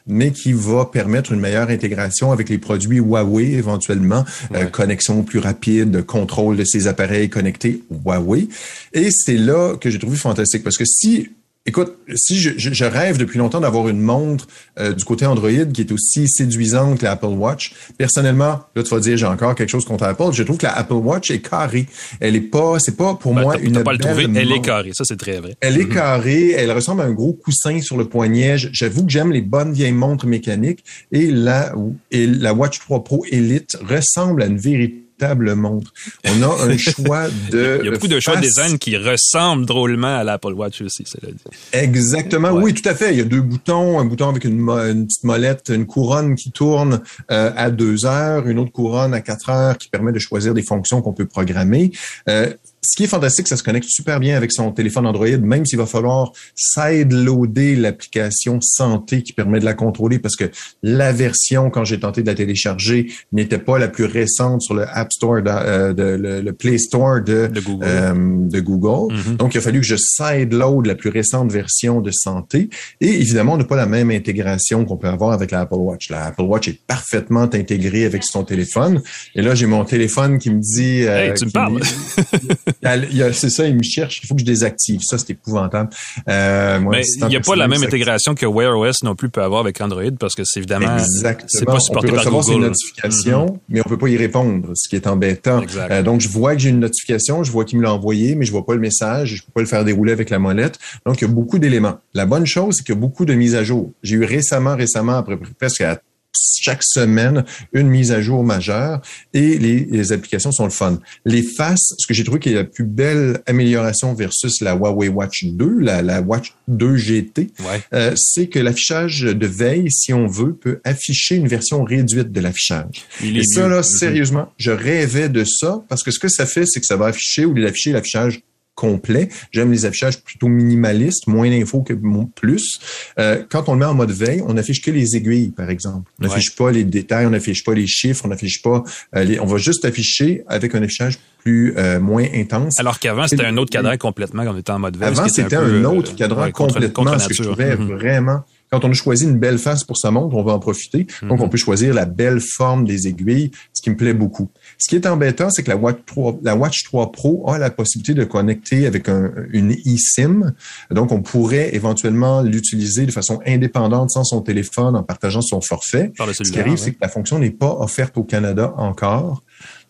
mais qui va permettre une meilleure intégration avec les produits Huawei éventuellement, euh, connexion plus rapide, contrôle de ces appareils connectés Huawei. Et c'est là que j'ai trouvé fantastique parce que si Écoute, si je, je, rêve depuis longtemps d'avoir une montre euh, du côté Android qui est aussi séduisante que l'Apple Watch, personnellement, là tu vas dire j'ai encore quelque chose contre Apple. Je trouve que la Apple Watch est carrée. Elle est pas, c'est pas pour ben, moi une.
pas le trouver. Elle est carrée, ça c'est très vrai.
Elle est mhm. carrée. Elle ressemble à un gros coussin sur le poignet. J'avoue que j'aime les bonnes vieilles montres mécaniques et la et la Watch 3 Pro Elite ressemble à une vérité table montre. On a un *laughs* choix de.
Il y a beaucoup de choix de design qui ressemblent drôlement à l'Apple Watch aussi, cela dit.
Exactement, oui, tout à fait. Il y a deux boutons, un bouton avec une, petite molette, une couronne qui tourne euh, à deux heures, une autre couronne à quatre heures qui permet de choisir des fonctions qu'on peut programmer. Euh, ce qui est fantastique, ça se connecte super bien avec son téléphone Android, même s'il va falloir sideloader l'application santé qui permet de la contrôler parce que la version, quand j'ai tenté de la télécharger, n'était pas la plus récente sur le App Store, de, euh, le, Play Store de, Google. Euh, mm-hmm. Donc, il a fallu que je sideload la plus récente version de santé. Et évidemment, on n'a pas la même intégration qu'on peut avoir avec l'Apple Watch. La Apple Watch est parfaitement intégrée avec son téléphone. Et là, j'ai mon téléphone qui me dit...
Euh, tu me parles *laughs*
c'est ça, il me cherche. Il faut que je désactive. Ça, c'est épouvantable.
Euh, mais il n'y a pas la même intégration que Wear OS non plus peut avoir avec Android parce que c'est évidemment c'est pas supporté on peut recevoir
par notifications, mm-hmm. mais on peut pas y répondre, ce qui est embêtant. Euh, donc, je vois que j'ai une notification, je vois qu'il me l'a envoyé, mais je vois pas le message, je peux pas le faire dérouler avec la molette. Donc, il y a beaucoup d'éléments. La bonne chose, c'est qu'il y a beaucoup de mises à jour. J'ai eu récemment, récemment, après presque à chaque semaine une mise à jour majeure et les, applications sont le fun. Les faces, ce que j'ai trouvé qui est la plus belle amélioration versus la Huawei Watch 2, la, Watch 2 GT, euh, c'est que l'affichage de veille, si on veut, peut afficher une version réduite de l'affichage. Et ça, là, mm-hmm. sérieusement, je rêvais de ça parce que ce que ça fait, c'est que ça va afficher ou l'afficher l'affichage complet. J'aime les affichages plutôt minimalistes, moins d'infos que plus. Euh, quand on le met en mode veille, on n'affiche que les aiguilles, par exemple. On n'affiche pas les détails, on n'affiche pas les chiffres, on n'affiche pas euh, les, on va juste afficher avec un affichage plus euh, moins intense.
Alors qu'avant, c'était un autre cadran complètement quand on était en mode veille.
Avant, c'était un, autre cadran complètement, ce que je trouvais vraiment quand on a choisi une belle face pour sa montre, on va en profiter. Donc, on mhm. peut choisir la belle forme des aiguilles, ce qui me plaît beaucoup. Ce qui est embêtant, c'est que la Watch 3, la Watch 3 Pro a la possibilité de connecter avec un, une eSIM. Donc, on pourrait éventuellement l'utiliser de façon indépendante sans son téléphone en partageant son forfait. Ce qui arrive, c'est que la fonction n'est pas offerte au Canada encore.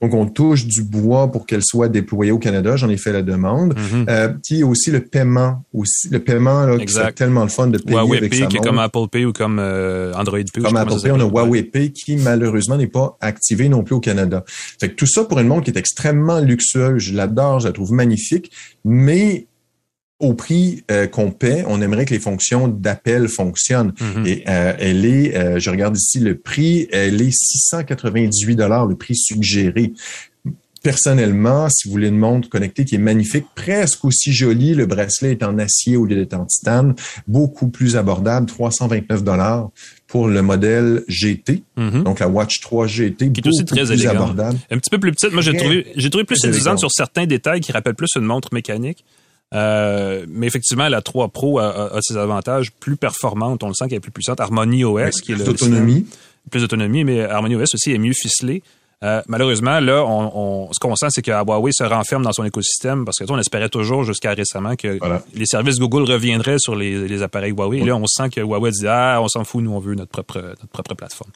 Donc, on touche du bois pour qu'elle soit déployée au Canada. J'en ai fait la demande. Mm euh, puis aussi le paiement, aussi le paiement là, c'est tellement le fun de payer
Huawei
avec
Pay, qui est comme Apple Pay ou comme euh, Android Pay.
Comme Apple Pay, on a Huawei Pay qui malheureusement n'est pas activé non plus au Canada. Fait que tout ça pour une montre qui est extrêmement luxueuse. Je l'adore, je la trouve magnifique, mais au prix euh, qu'on paie, on aimerait que les fonctions d'appel fonctionnent. Mm-hmm. Et euh, elle est, euh, je regarde ici le prix, elle est 698 dollars, le prix suggéré. Personnellement, si vous voulez une montre connectée qui est magnifique, presque aussi jolie, le bracelet est en acier au lieu d'être en titane, beaucoup plus abordable, 329 dollars pour le modèle GT, mm-hmm. donc la Watch 3 GT,
qui est aussi très plus abordable. Un petit peu plus petite. Moi, j'ai trouvé, j'ai trouvé plus séduisante sur certains détails qui rappellent plus une montre mécanique. Euh, mais effectivement, la 3 Pro a, ses avantages plus performantes. On le sent qu'elle est plus puissante. Harmony OS, qui est
le. D'autonomie.
Plus d'autonomie, mais Harmony OS aussi est mieux ficelé. Euh, malheureusement, là, on, ce qu'on sent, c'est que Huawei se renferme dans son écosystème parce que on espérait toujours jusqu'à récemment que les services Google reviendraient sur les, appareils Huawei. Et là, on sent que Huawei dit Ah, on s'en fout, nous, on veut notre propre, notre propre plateforme.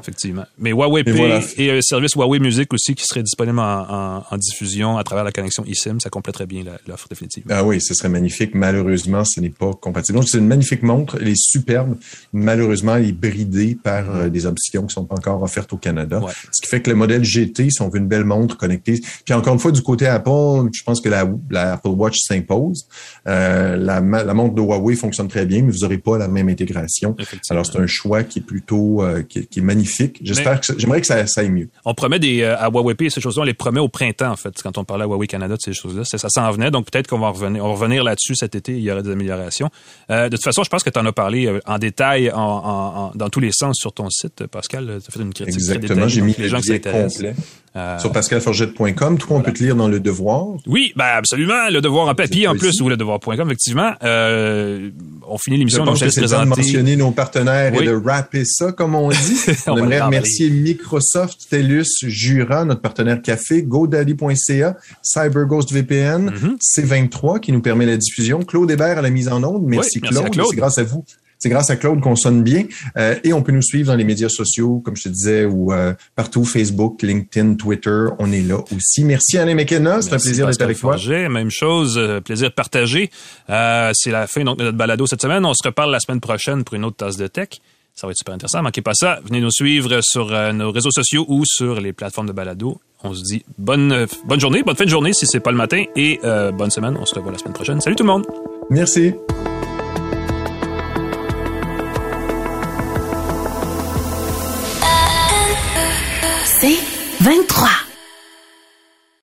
Effectivement. Mais Huawei Pay et un service Huawei Music aussi qui serait disponible en, diffusion à travers la connexion eSIM, ça compléterait bien l'offre définitive.
Ah oui, ce serait magnifique. Malheureusement, ce n'est pas compatible. Donc, c'est une magnifique montre. Elle est superbe. Malheureusement, elle est bridée par euh, des options qui sont pas encore offertes au Canada. Ce qui fait que le modèle GT, si on veut une belle montre connectée, puis encore une fois, du côté Apple, je pense que la, Apple Watch s'impose. Euh, la, la, montre de Huawei fonctionne très bien, mais vous n'aurez pas la même intégration. Alors, c'est un choix qui est plutôt euh, qui, est magnifique. J'espère que j'aimerais que ça, ça, aille mieux.
On promet des à Huawei et ces choses-là, on les promet au printemps en fait. Quand on parlait à Huawei Canada de ces choses-là, ça, s'en venait. Donc peut-être qu'on va revenir, on va revenir là-dessus cet été. Il y aurait des améliorations. de toute façon, je pense que tu en as parlé en détail, en, dans tous les sens sur ton site, Pascal. Tu as fait une critique.
Exactement. J'ai mis les gens qui complet. Euh, Sur pascalforgette.com, tout on peut te lire dans Le Devoir.
Oui, ben absolument. Le Devoir en papier en plus, ou le devoir.com, effectivement. Euh, on finit l'émission,
je vais présenter. de mentionner nos partenaires et de rapper ça, comme on dit. *laughs* on, aimerait remercier Microsoft, TELUS, Jura, notre partenaire café, GoDaddy.ca, CyberGhost VPN, mhm. C23 qui nous permet la diffusion, Claude Hébert à la mise en onde. Merci, Claude. C'est grâce à vous c'est grâce à Claude qu'on sonne bien. Euh, et on peut nous suivre dans les médias sociaux, comme je te disais, ou euh, partout, Facebook, LinkedIn, Twitter. On est là aussi. Merci Alain McKenna. C'est un plaisir d'être avec toi.
Même chose, euh, plaisir partagé. c'est la fin donc, de notre balado cette semaine. On se reparle la semaine prochaine pour une autre tasse de tech. Ça va être super intéressant. Manquez pas ça. Venez nous suivre sur nos réseaux sociaux ou sur les plateformes de balado. On se dit bonne, bonne journée, bonne fin de journée si c'est pas le matin et bonne semaine. On se revoit la semaine prochaine. Salut tout le monde.
Merci.
23.